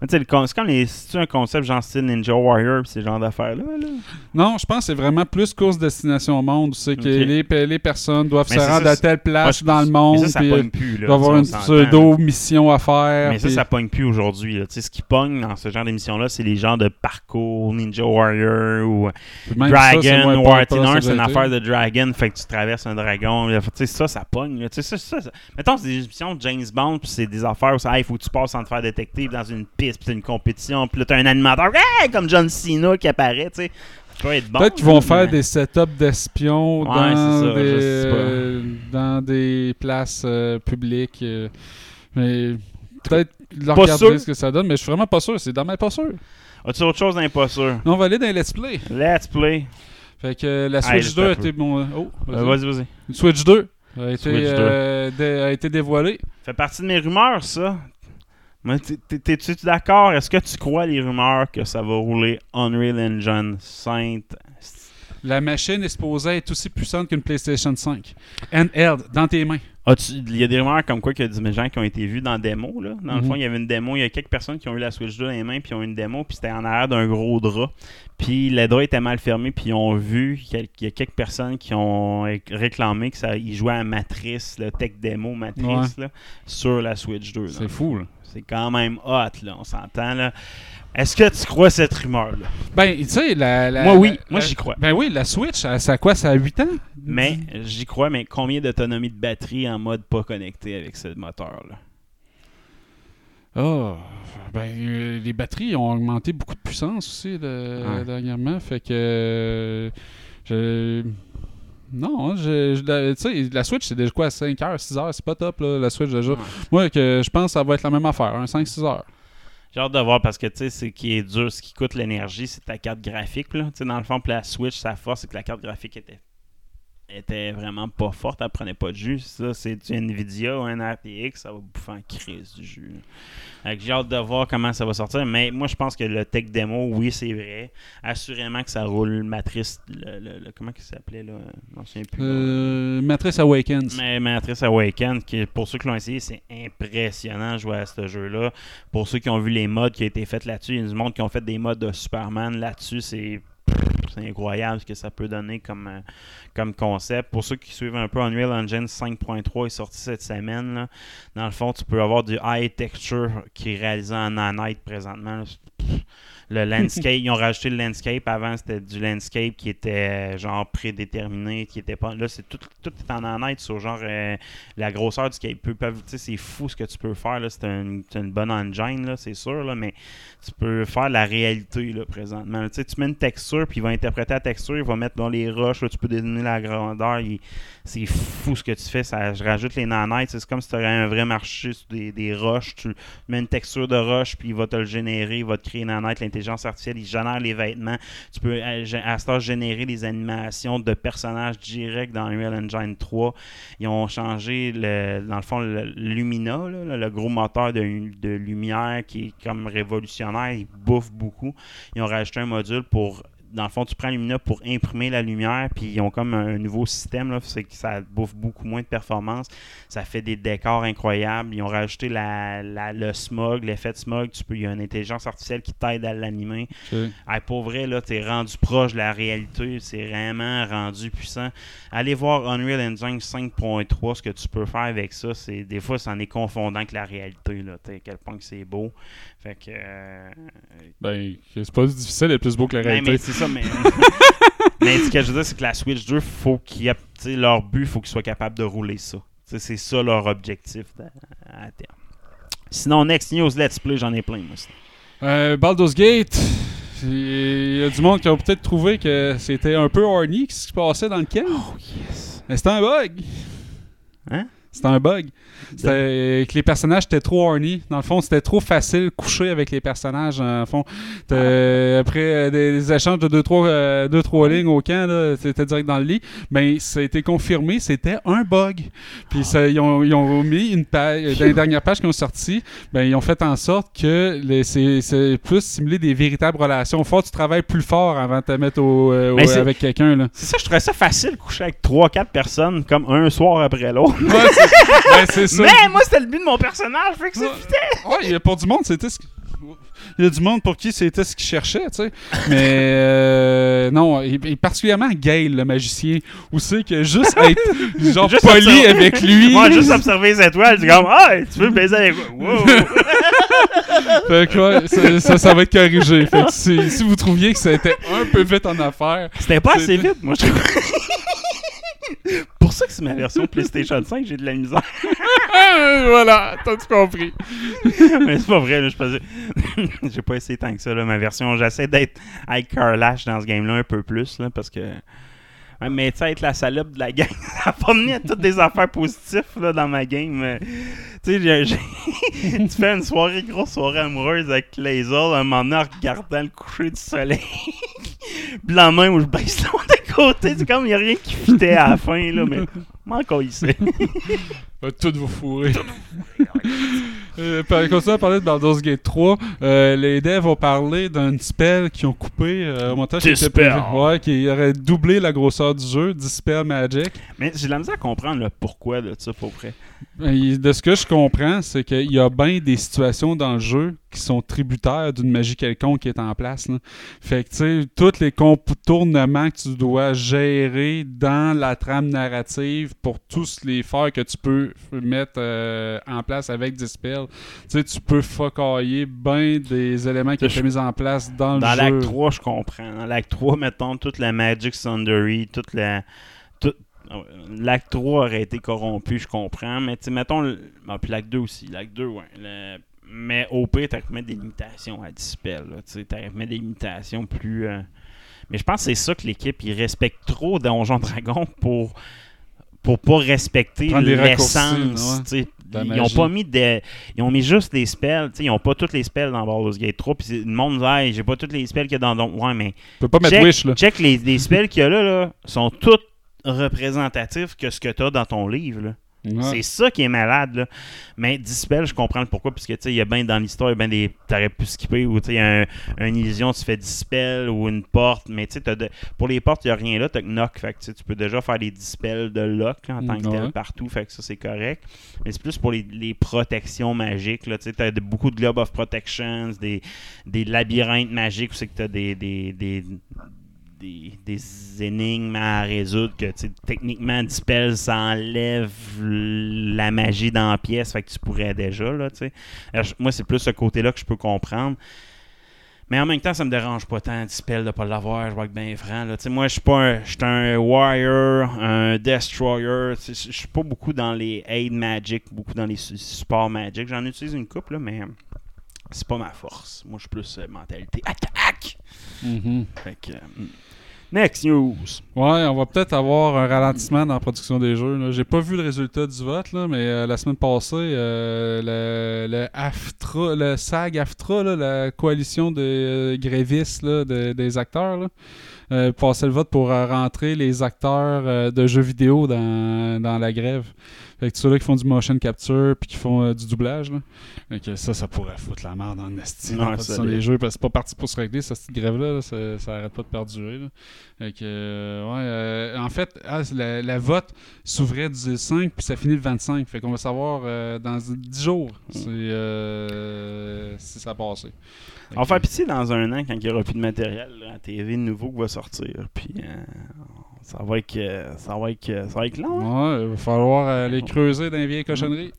Mais tu sais, le con- c'est comme les. C'est un concept genre style Ninja Warrior, pis ces genres d'affaires-là, là? Non, je pense que c'est vraiment plus course destination monde. C'est que Ok. les, les personnes doivent Mais se rendre ça, à telle place dans le monde. Mais ça, ça puis, pogne plus, là. avoir ça, une pseudo-mission à faire. Mais ça, puis- ça pogne plus aujourd'hui. Tu sais, ce qui pogne dans ce genre d'émission-là, c'est les genres de parcours, Ninja Warrior ou ça, Dragon, moins War c'est une affaire de Dragon, fait que tu traverses un dragon. Tu sais, ça, ça pogne. Tu sais, ça, ça, ça- Mettons, c'est des émissions de James Bond, puis c'est des affaires où ça, il faut que tu passes sans te faire détecter dans une piste, puis c'est une compétition, puis là, t'as un animateur hey, comme John Cena qui apparaît, tu sais. Bon. Peut-être qu'ils vont faire des setups d'espions Ouais, dans, des, euh, dans places euh, publiques. euh, mais peut-être leur Pas regarder sûr. ce que ça donne, mais je suis vraiment pas sûr. C'est dans ma pas sûr. As-tu autre chose sûr? Non, on va aller dans les let's play. Let's play. Fait que euh, la Switch 2 a été bon. Oh, Euh, vas-y. Vas-y, vas-y. Switch 2 a été, Switch 2. euh, dé- a été dévoilée. fait partie de mes rumeurs, ça. Mais t'es- t'es- T'es-tu d'accord? Est-ce que tu crois les rumeurs que ça va rouler Unreal Engine 5? La machine est supposée être aussi puissante qu'une PlayStation 5. Handheld, dans tes mains. Il y a des rumeurs comme quoi qu'il y a des gens qui ont été vus dans la démo. Là. Dans le Mhm. fond, il y avait une démo. Il y a quelques personnes qui ont eu la Switch 2 dans les mains, puis ont eu une démo, puis c'était en arrière d'un gros drap. Puis le drap était mal fermé, puis ils ont vu qu'il y a quelques personnes qui ont réclamé que ça, ils jouaient à Matrice, le tech démo Matrice, là, sur la Switch 2. dans C'est fou. C'est quand même hot, là, on s'entend. là. Est-ce que tu crois cette rumeur-là? Ben, tu sais, la, la- Moi, oui. la- Moi, j'y crois. Ben oui, la Switch, ça a quoi? Ça a 8 ans? Mais j'y crois, mais combien d'autonomie de batterie en mode pas connecté avec ce moteur-là? Ah, ben, euh, les batteries ont augmenté beaucoup de puissance aussi Ouais. dernièrement. Fait que. euh, je. Non, hein, je, sais, la Switch, c'est déjà quoi, 5 heures, 6 heures, c'est pas top, là, la Switch déjà. Ouais. Moi, que je pense que ça va être la même affaire, un 5-6 heures. J'ai hâte de voir parce que tu sais, ce qui est dur, ce qui coûte l'énergie, c'est ta carte graphique. Là. Dans le fond, la Switch, sa force, c'est que la carte graphique était, était vraiment pas forte, elle prenait pas de jus. Ça, c'est du Nvidia ou un RTX, ça va bouffer en crise du jus. J'ai hâte de voir comment ça va sortir. Mais moi, je pense que le tech démo, oui, c'est vrai. Assurément que ça roule matrice. Le, le- le- comment il s'appelait là? Je plus. Euh, Matrice Awakens. Mais Matrice Awaken, qui, pour ceux qui l'ont essayé, c'est impressionnant de jouer à ce jeu-là. Pour ceux qui ont vu les mods qui ont été faits là-dessus, il y a du monde qui ont fait des mods de Superman là-dessus, c'est c'est incroyable ce que ça peut donner comme, euh, comme concept. Pour ceux qui suivent un peu Unreal Engine 5.3 est sorti cette semaine. là. Dans le fond, tu peux avoir du high texture qui est réalisé en nanite présentement. Le landscape, ils ont rajouté le landscape. Avant, c'était du landscape qui était euh, genre prédéterminé, qui était pas. Là, c'est tout, est en nanite sur genre euh, la grosseur du sais, C'est fou ce que tu peux faire. C'est une, une bonne engine, là, c'est sûr, là, mais tu peux faire la réalité là, présentement. Tu mets une texture, puis il va interpréter la texture, il va mettre dans les roches, là, tu peux déterminer la grandeur. C'est fou ce que tu fais. Ça, je rajoute les nanites. C'est comme si tu aurais un vrai marché sur des, des roches. Tu mets une texture de roche, puis il va te le générer, il va te créer une nanite. L'intelligence artificielle, il génère les vêtements. Tu peux à, à ce générer des animations de personnages directs dans Unreal Engine 3. Ils ont changé, le, dans le fond, le Lumina, le, gros moteur de, de lumière qui est comme révolutionnaire. Il bouffe beaucoup. Ils ont rajouté un module pour. Dans le fond, tu prends Lumina pour imprimer la lumière, puis ils ont comme un nouveau système, là, c'est que ça bouffe beaucoup moins de performance. Ça fait des décors incroyables. Ils ont rajouté la, la- le smog, l'effet de smog. Tu peux, il y a une intelligence artificielle qui t'aide à l'animer. Ok. Hey, pour vrai, là, t'es rendu proche de la réalité. C'est vraiment rendu puissant. Allez voir Unreal Engine 5.3, ce que tu peux faire avec ça. C'est, des fois, c'en est confondant avec la réalité. Là, quel point que c'est beau. Fait que. euh, Ben, c'est pas difficile d'être plus beau que la réalité. mais c'est ça, mais. mais ce que je veux dire, c'est que la Switch 2, faut qu'il y ait- t'sais, leur but, faut qu'ils soient capables de rouler ça. T'sais, c'est ça leur objectif à, à terme. Sinon, Next News Let's Play, j'en ai plein, moi. Euh, Baldur's Gate, il y a du monde qui a peut-être trouvé que c'était un peu horny ce qui se passait dans le camp. Oh, yes. Mais c'était un bug. Hein? C'était un bug. C'était euh, que les personnages étaient trop horny. Dans le fond, c'était trop facile coucher avec les personnages. Dans le fond, Ah. après euh, des, des échanges de 2-3 deux, trois, euh, deux, trois lignes au camp, c'était direct dans le lit. Mais ça a été confirmé, c'était un bug. Puis ça, ils, ont, ils ont mis une page, dans les dernières pages qui ont sorti, ben, ils ont fait en sorte que c'est plus simuler des véritables relations. Faut que tu travailles plus fort avant de te mettre au, euh, avec quelqu'un. C'est ça, je trouvais ça facile coucher avec 3-4 personnes comme un soir après l'autre. Ouais, ben, c'est ça. Mais moi, c'était le but de mon personnage, fait que c'est Ouais. Ouais, il y a pour du monde, c'était ce Il y a du monde pour qui c'était ce qu'il cherchait, tu sais. Mais euh, non, est particulièrement Gale, le magicien, où c'est que juste être genre Juste poli observer- avec lui. Moi, juste observer les étoiles, c'est comme, ah, tu veux baiser avec moi? Wow. Fait que, ouais, ça, ça, ça va être corrigé. Fait que si, si vous trouviez que c'était un peu vite en affaire, C'était pas assez vite, moi, je trouve. Pour ça que c'est ma version PlayStation 5, j'ai de la misère. voilà, t'as tout compris. Mais c'est pas vrai, là, je faisais... j'ai pas essayé tant que ça, là, ma version. J'essaie d'être avec Carlash dans ce game-là un peu plus, là, parce que... Ouais, mais tu sais, être la salope de la gang, ça a pas mené à toutes des affaires positives là, dans ma game. Euh, Tu sais, tu fais une soirée, grosse soirée amoureuse avec Laser, un moment donné, en regardant le coucher du soleil. Puis la main où je baisse l'eau de côté, c'est comme il n'y a rien qui fitait à la fin, là, mais moi encore ici. Va tout vous fourrer. Euh, par- continuons à parler de Baldur's Gate 3. Euh, les devs ont parlé d'un spell qu'ils ont coupé euh, au montage. qui était Dispel. prévu. Ouais, qui aurait doublé la grosseur du jeu. Dispel Magic. mais j'ai de la misère à comprendre le pourquoi de ça, pour vrai. Et De ce que je comprends, c'est qu'il y a bien des situations dans le jeu qui sont tributaires d'une magie quelconque qui est en place. là. Fait que, tu sais, tous les contournements que tu dois gérer dans la trame narrative pour tous les faire que tu peux mettre euh, en place avec Dispel, tu sais, tu peux focailler bien des éléments qui été mis en place dans, Dans le l'acte jeu. 3, je comprends. Dans l'acte 3, mettons, toute la Magic Sundery, toute la. tout- ah L'acte 3 aurait été corrompu, je comprends. Mais tu sais, mettons. le- Ah, puis l'acte 2 aussi. L'acte 2, ouais. Le- Mais au pire, pu mettre des limitations à Dispel. Tu pu mettre des limitations plus. euh, Mais je pense que c'est ça que l'équipe, ils respectent trop Donjon Dragon pour. Pour pas respecter l'essence. ouais. Ils ont pas mis des. Ils ont mis juste des spells. Ils ont pas tous les spells dans Baldur's Gate 3. Puis le monde dit, Hey, j'ai pas tous les spells qu'il y a dans. Don- Ouais, mais Tu peux pas mettre check, Wish, là. check les, les spells qu'il y a là, là, sont tous représentatifs que ce que tu as dans ton livre. là. Ouais. C'est ça qui est malade. Là. Mais Dispel, je comprends le pourquoi, parce que tu sais, il y a bien dans l'histoire, il y a bien des. T'aurais pu skipper ou tu sais, il y a un, une illusion, tu fais Dispel ou une porte. Mais tu sais, t'as de- pour les portes, il n'y a rien là, t'as que Knock. Fait que tu peux déjà faire des Dispels de lock là, en tant que tel partout. Fait que ça, c'est correct. Mais c'est plus pour les, les protections magiques. Tu as beaucoup de Globe of Protections, des, des labyrinthes magiques où c'est que tu as des, des, des, des, des énigmes à résoudre que techniquement Dispel ça enlève la magie dans la pièce fait que tu pourrais déjà là Alors, je- moi c'est plus ce côté là que je peux comprendre. Mais en même temps ça me dérange pas tant Dispel de pas l'avoir. Je vois que bien franc là. Tu sais moi je suis pas un, je suis un warrior un destroyer. Je suis pas beaucoup dans les aid magic beaucoup dans les su- supports magic. J'en utilise une couple là mais c'est pas ma force. Moi je suis plus euh, mentalité attaque. Mhm. fait que, euh, Next news. Ouais, on va peut-être avoir un ralentissement dans la production des jeux. J'ai pas vu le résultat du vote, mais euh, la semaine passée, euh, le, le SAG AFTRA, la coalition euh, grévistes de- des acteurs, là, le vote pour rentrer les acteurs de jeux vidéo dans la grève. Fait que ceux-là qui font du motion capture puis qui font euh, du doublage. Là. Fait que ça, ça pourrait foutre la merde dans le esti. Ouais, en des l'est. jeux parce que c'est pas parti pour se régler, cette grève-là. là, ça, ça arrête pas de perdurer. Là. Fait que, euh, ouais, euh, en fait, ah, la, la vote s'ouvrait du 5 puis ça finit le 25. Fait qu'on va savoir dans 10 jours si, euh, si ça a passé. Fait On va faire pitié dans un an quand il n'y aura plus de matériel là, à TV nouveau qui va sortir. Puis euh, ça va être euh, ça va être euh, ça va être long. hein? Ouais, il va falloir aller creuser dans les vieilles cochonneries.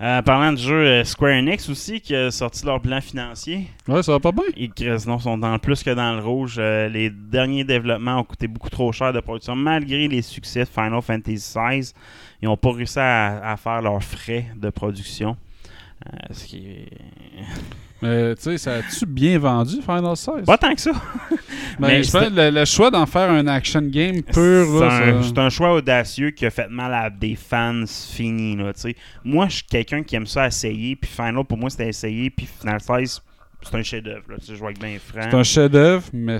Euh, parlant du jeu Square Enix aussi qui a sorti leur plan financier. Ouais, ça va pas bien. Ils sinon sont dans le plus que dans le rouge. Euh, les derniers développements ont coûté beaucoup trop cher de production. Malgré les succès de Final Fantasy XVI, ils n'ont pas réussi à, à faire leurs frais de production. Euh, ce qui est... Mais tu sais, ça a-tu bien vendu Final 16? Pas tant que ça. Ben, mais je pense que le, le choix d'en faire un action game pur, C'est un, choix audacieux qui a fait mal à des fans finis. Là, moi, je suis quelqu'un qui aime ça essayer. Puis Final, pour moi, c'était essayer. Puis Final 16, c'est un chef-d'œuvre. là, tu sais, Je vois que bien franc. c'est un chef-d'œuvre, mais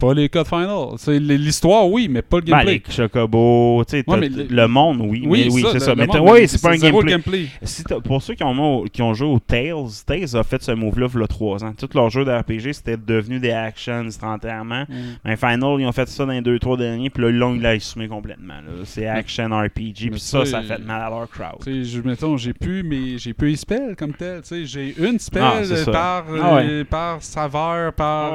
pas les de Final. Sais, l'histoire, oui, mais pas le Ben, gameplay. les Chocobos, tu sais, Ouais, le- le monde, oui. mais oui, c'est le- ça. le Mais monde, oui, c'est pas un gameplay. Si pour ceux qui ont, qui ont joué au Tales, Tales a fait ce move-là il y a 3 ans. Tous leurs jeux de RPG, c'était devenu des actions instantanément. Mm. Mais Final, ils ont fait ça dans les 2-3 derniers, puis là, ils l'ont il l'a assumé complètement. C'est action RPG, puis ça, ça, fait mal à leur crowd. Je, mettons, j'ai plus, mais j'ai plus spell comme tel. J'ai une spell Ah, c'est euh, ça. par, Ah euh, par saveur, par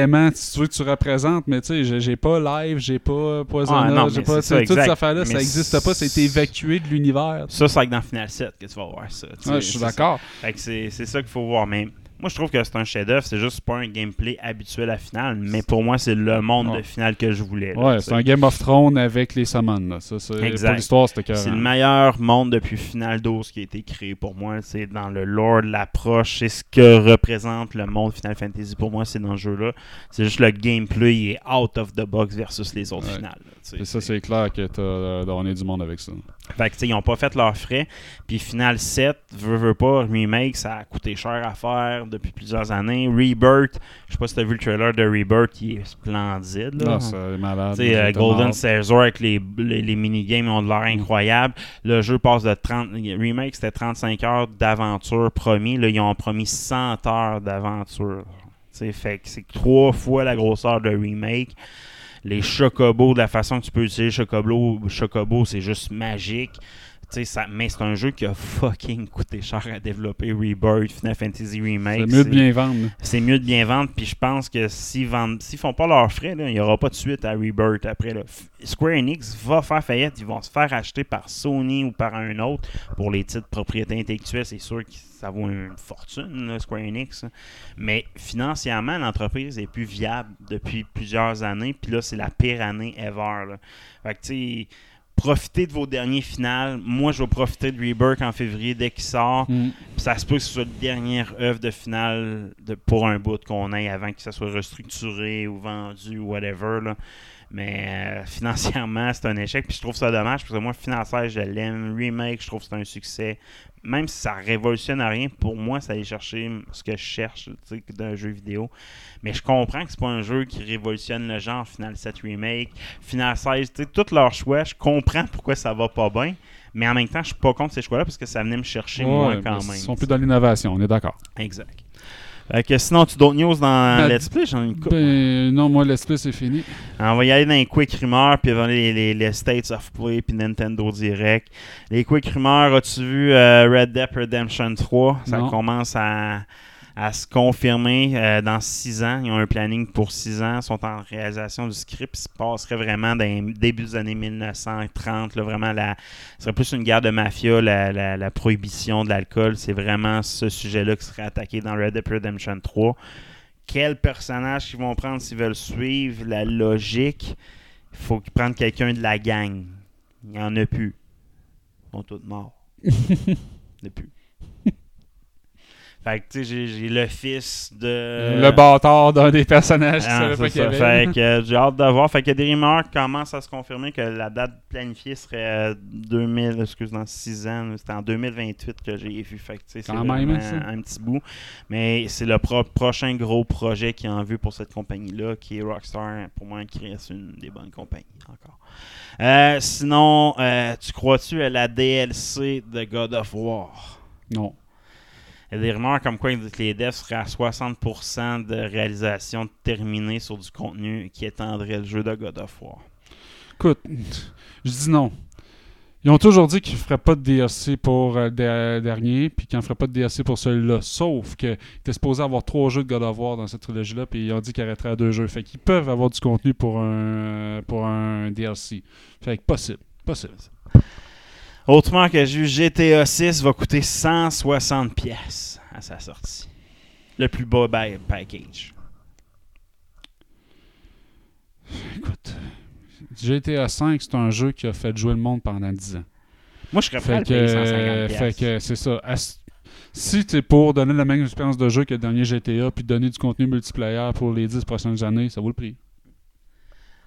Ah élément, si tu veux, que tu représentes. Mais tu sais, j'ai- pas live, j'ai pas Ah, poisonnage, non, j'ai pas. ça, Toutes ces affaires-là, ça n'existe pas. C'est- évacué de l'univers. Ça, c'est avec dans Final 7 que tu vas voir ça. Ouais, je suis d'accord. Fait que c'est c'est ça qu'il faut voir. Mais moi, je trouve que c'est un chef-d'œuvre. C'est juste pas un gameplay habituel à Final. Mais pour moi, c'est le monde Ouais. de Final que je voulais. là, Ouais, c'est un Game of Thrones avec les summons. Ça, Exact. Pour l'histoire, c'était C'est le meilleur monde depuis Final 12 qui a été créé pour moi. C'est dans le lore, l'approche, c'est ce que représente le monde Final Fantasy pour moi, c'est dans ce jeu-là. C'est juste le gameplay, il est out of the box versus les autres Ouais. finales. là. Et ça, c'est clair que t'as euh, donné du monde avec ça. Fait que, tu sais, ils ont pas fait leurs frais. Puis Final 7, veut, veut pas, remake, ça a coûté cher à faire depuis plusieurs années. Rebirth, je sais pas si t'as vu le trailer de Rebirth, il est splendide. Là. Ah, c'est malade. Tu sais, euh, Golden. Caesar avec les, les, les minigames ont de l'air Mm. incroyable. Le jeu passe de 30. Remake, c'était 35 heures d'aventure promis. Là, ils ont promis 100 heures d'aventure. Tu sais, fait que c'est trois fois la grosseur de remake. Les chocobos, de la façon que tu peux utiliser chocobo, chocobo c'est juste magique. Ça, mais c'est un jeu qui a fucking coûté cher à développer. Rebirth, Final Fantasy Remake. C'est mieux de bien vendre. C'est mieux de bien vendre, puis je pense que s'ils vendent, s'ils font pas leurs frais, il n'y aura pas de suite à Rebirth après. là. Square Enix va faire faillite, ils vont se faire acheter par Sony ou par un autre pour les titres propriété intellectuelle. C'est sûr que ça vaut une fortune, là, Square Enix. Mais financièrement, l'entreprise est plus viable depuis plusieurs années, puis là, c'est la pire année ever. Là. Fait que, tu sais, profitez de vos derniers finales. Moi, je vais profiter de Rebirth en février dès qu'il sort. Mm. Ça se peut que ce soit la dernière œuvre de finale de, pour un bout qu'on ait avant que ça soit restructuré ou vendu ou whatever. Là. Mais euh, financièrement, c'est un échec. Puis je trouve ça dommage parce que moi, financière, je l'aime. Remake, je trouve que c'est un succès. Même si ça révolutionne rien, pour moi, ça allait chercher ce que je cherche d'un jeu vidéo. Mais je comprends que c'est pas un jeu qui révolutionne le genre Final 7 Remake, Final 16, tu sais, tous leurs choix. Je comprends pourquoi ça va pas bien. Mais en même temps, je suis pas contre ces choix-là parce que ça venait me chercher moi Ouais, quand mais même. Ils sont plus dans l'innovation, on est d'accord. Exact. Fait que sinon, tu d'autres news dans Ben, Let's Play? J'en ai une couple. Ben, non, moi, l'esprit, c'est fini. On va y aller dans les quick rumeurs, puis avant les, les, les States of Play, puis Nintendo Direct. Les quick rumeurs, as-tu vu euh, Red Dead Redemption 3? Ça Non. commence à, à se confirmer euh, dans six ans. Ils ont un planning pour six ans. Ils sont en réalisation du script. Il se passerait vraiment dans les débuts des années 1930. Là, vraiment, la, ce serait plus une guerre de mafia, la, la- la prohibition de l'alcool. C'est vraiment ce sujet-là qui serait attaqué dans Red Dead Redemption 3. Quel personnage ils vont prendre s'ils veulent suivre la logique? Il faut qu'ils prennent quelqu'un de la gang. Il n'y en a plus. Ils sont tous morts. Depuis. Fait que, tu sais, j'ai- le fils de. Le bâtard d'un des personnages qui Ah, savait c'est pas qu'il y ça. avait. Fait que euh, j'ai hâte de voir. Fait a des rumeurs commencent à se confirmer que la date planifiée serait euh, 2000, excuse, dans 6 ans. C'était en 2028 que j'ai vu. Fait que, tu sais, c'est hein, un petit bout. Mais c'est le pro- prochain gros projet qui est en vue pour cette compagnie-là, qui est Rockstar. Pour moi, qui reste une des bonnes compagnies encore. Euh, sinon, euh, tu crois-tu à la DLC de God of War? Non. Il y a des rumeurs comme quoi que les devs seraient à 60% de réalisation terminée sur du contenu qui étendrait le jeu de God of War. Écoute, je dis non. Ils ont toujours dit qu'ils ne feraient pas de DLC pour euh, le der- dernier, puis qu'ils n'en feraient pas de DLC pour celui-là. Sauf qu'ils étaient supposés avoir trois jeux de God of War dans cette trilogie-là, puis ils ont dit qu'ils arrêteraient à deux jeux. Fait qu'ils peuvent avoir du contenu pour un, pour un DLC. Fait que possible. Possible. Autrement que GTA 6 va coûter 160$ pièces à sa sortie. Le plus bas ba- package. Écoute, GTA V, c'est un jeu qui a fait jouer le monde pendant 10 ans. Moi, je serais prêt à payer 150$. fait que c'est ça. Si tu es pour donner la même expérience de jeu que le dernier GTA, puis donner du contenu multiplayer pour les 10 prochaines années, ça vaut le prix.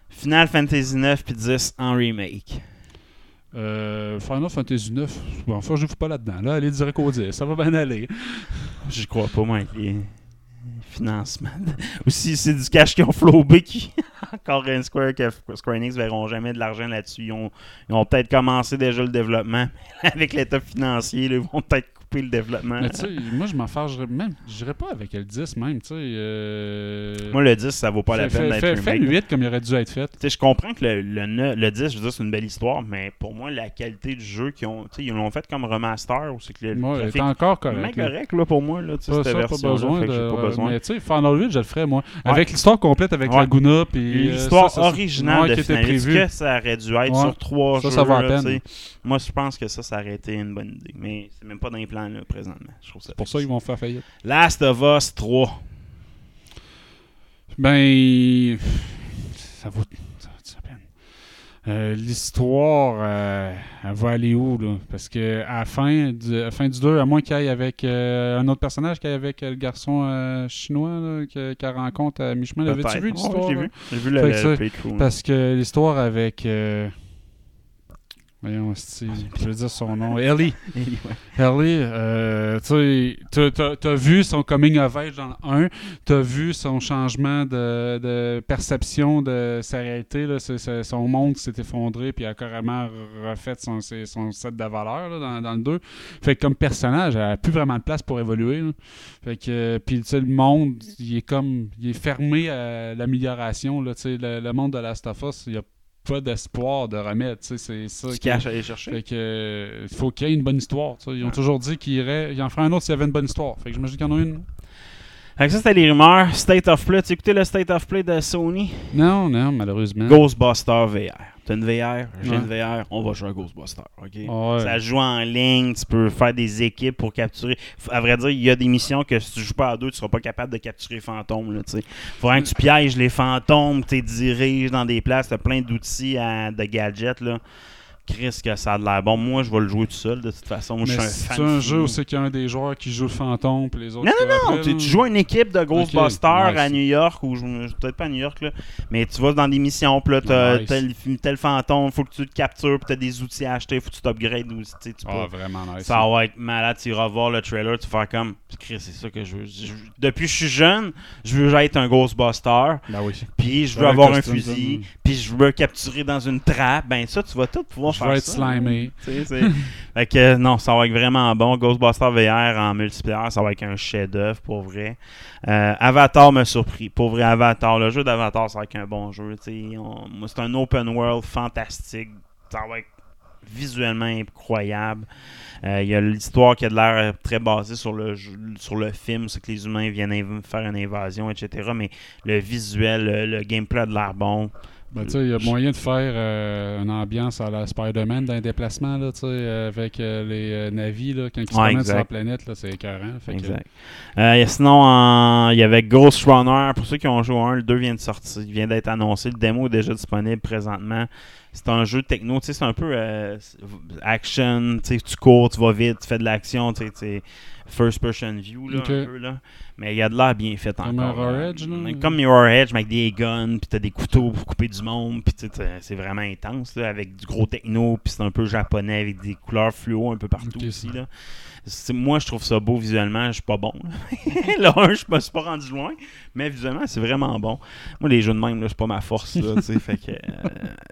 Final Fantasy 9 puis 10 en remake. Euh, Final Fantasy 9, bon, enfin, je ne pas là-dedans. Là, allez direct au 10, ça va bien aller. J'y crois pas, moi, avec les financements. Ou si c'est du cash qui ont flobé, qui encore un Square que Square Enix verront jamais de l'argent là-dessus. Ils ont, peut-être commencé déjà le développement. avec l'état financier, ils vont peut-être couper le développement. Mais tu sais, moi, je m'en fâcherais même. J'irais pas avec le 10 même, tu sais. euh, Moi, le 10, ça vaut pas la peine d'être remake. le 8 comme il aurait dû être fait. Tu sais, je comprends que le, le, ne- le 10, je veux dire, c'est une belle histoire, mais pour moi, la qualité du jeu qu'ils ont, tu sais, ils l'ont fait comme remaster, ou c'est que le il graphique est encore correct. là. correct là, pour moi, là, tu sais, cette version fait pas besoin. Mais tu sais, Final 8, je le ferais, moi. Ouais. Avec l'histoire complète avec Ouais. Laguna. Puis, euh, L'histoire originale ouais, de qui était Final que ça aurait dû être Ouais. sur trois jeux. Moi, je pense que ça, ça aurait été une bonne idée. Mais c'est même pas dans les plans là, présentement. Je trouve ça C'est pour ça qu'ils vont faire faillite. Last of Us 3. Ben. Ça vaut. Ça vaut la peine. Euh, L'histoire, euh, elle va aller où, là? Parce que à la fin du, à la fin du 2, à moins qu'il aille avec euh, un autre personnage, qu'il aille avec le garçon chinois qu'elle rencontre à mi-chemin. L'avais-tu vu l'histoire? J'ai là? vu. J'ai vu le. Parce que l'histoire avec. Voyons, je veux dire son nom. Ellie. Anyway. Ellie, euh, tu t'as vu son coming of age dans le 1, t'as vu son changement de, de perception de sa réalité, là, son monde s'est effondré, puis a carrément refait son, son set de valeurs là, dans, dans le 2. Fait que comme personnage, elle a plus vraiment de place pour évoluer. là. Fait que, euh, puis tu sais, le monde, il est comme, il est fermé à l'amélioration, tu le, le monde de Last of Us, il y a pas d'espoir de sais, c'est ça. Tu qui- caches à aller chercher. fait que euh, il faut qu'il y ait une bonne histoire. tu sais. Ils ont toujours dit qu'il irait, il en ferait un autre s'il y avait une bonne histoire. Fait que j'imagine qu'il y en a une. Fait que ça, c'était les rumeurs. State of Play. Tu as écouté le State of Play de Sony? Non, non, malheureusement. Ghostbuster VR. T'as une VR, j'ai Ouais. une VR, on va jouer à Ghostbuster, ok? Ouais. Ça joue en ligne, tu peux faire des équipes pour capturer. À vrai dire, il y a des missions que si tu joues pas à deux, tu seras pas capable de capturer les fantômes, là, tu sais. Faudrait que tu pièges les fantômes, tu diriges dans des places, t'as plein d'outils, de gadgets, là. Chris, que ça a de l'air bon. Moi, je vais le jouer tout seul, de toute façon. Moi, je suis un c'est un jeu où c'est qu'il y a un des joueurs qui joue le fantôme puis les autres. Non, non, non, tu, joues une équipe de Ghostbusters nice. à New York, ou peut-être pas à New York, là, mais tu vas dans des missions, puis là, t'as Nice. tel, tel fantôme, faut que tu le captures, puis t'as des outils à acheter, faut que tu t'upgrades, ou tu sais, Ah, peux- vraiment nice. Ça va être malade, tu iras voir le trailer, tu vas faire comme, Chris, c'est ça que je veux. Je- depuis que je suis jeune, je veux être un Ghostbuster, Ben oui. puis je veux avoir un fusil, puis je veux capturer dans une trappe, ben ça, tu vas tout pouvoir Je faire vais être ça. slimé. Fait que euh, non, ça va être vraiment bon. Ghostbuster VR en multiplayer, ça va être un chef-d'œuvre pour vrai. Euh, Avatar m'a surpris. Pour vrai, Avatar, le jeu d'Avatar, ça va être un bon jeu. On- c'est un open world fantastique. Ça va être visuellement incroyable. Euh, Il y a l'histoire qui a de l'air très basée sur le, sur le film, c'est que les humains viennent faire une invasion, etc. Mais le visuel, le, le gameplay a de l'air bon. Ben, tu sais, il y a moyen de faire euh, une ambiance à la Spider-Man dans les déplacements, là, tu sais, euh, avec euh, les navis, là, quand ils se Ouais, sur la planète, là, c'est écœurant. Fait que- Exact. Euh, et sinon, il y avait Ghost Runner. Pour ceux qui ont joué au 1, le 2 vient de sortir, vient d'être annoncé. Le démo est déjà disponible présentement. C'est un jeu techno, tu sais, c'est un peu action, tu cours, tu vas vite, tu fais de l'action, tu first person view là, un peu là. Mais il y a de l'air bien fait Comme encore. Mirror là. Edge, là? Comme Mirror Edge, mais avec des guns, puis t'as des couteaux pour couper du monde, puis c'est vraiment intense là, avec du gros techno, puis c'est un peu japonais avec des couleurs fluo un peu partout aussi là. Moi, je trouve ça beau visuellement. Je suis pas bon. là, un, je me suis pas rendu loin. Mais visuellement, c'est vraiment bon. Moi, les jeux de même, là, c'est pas ma force. Là, fait que, euh,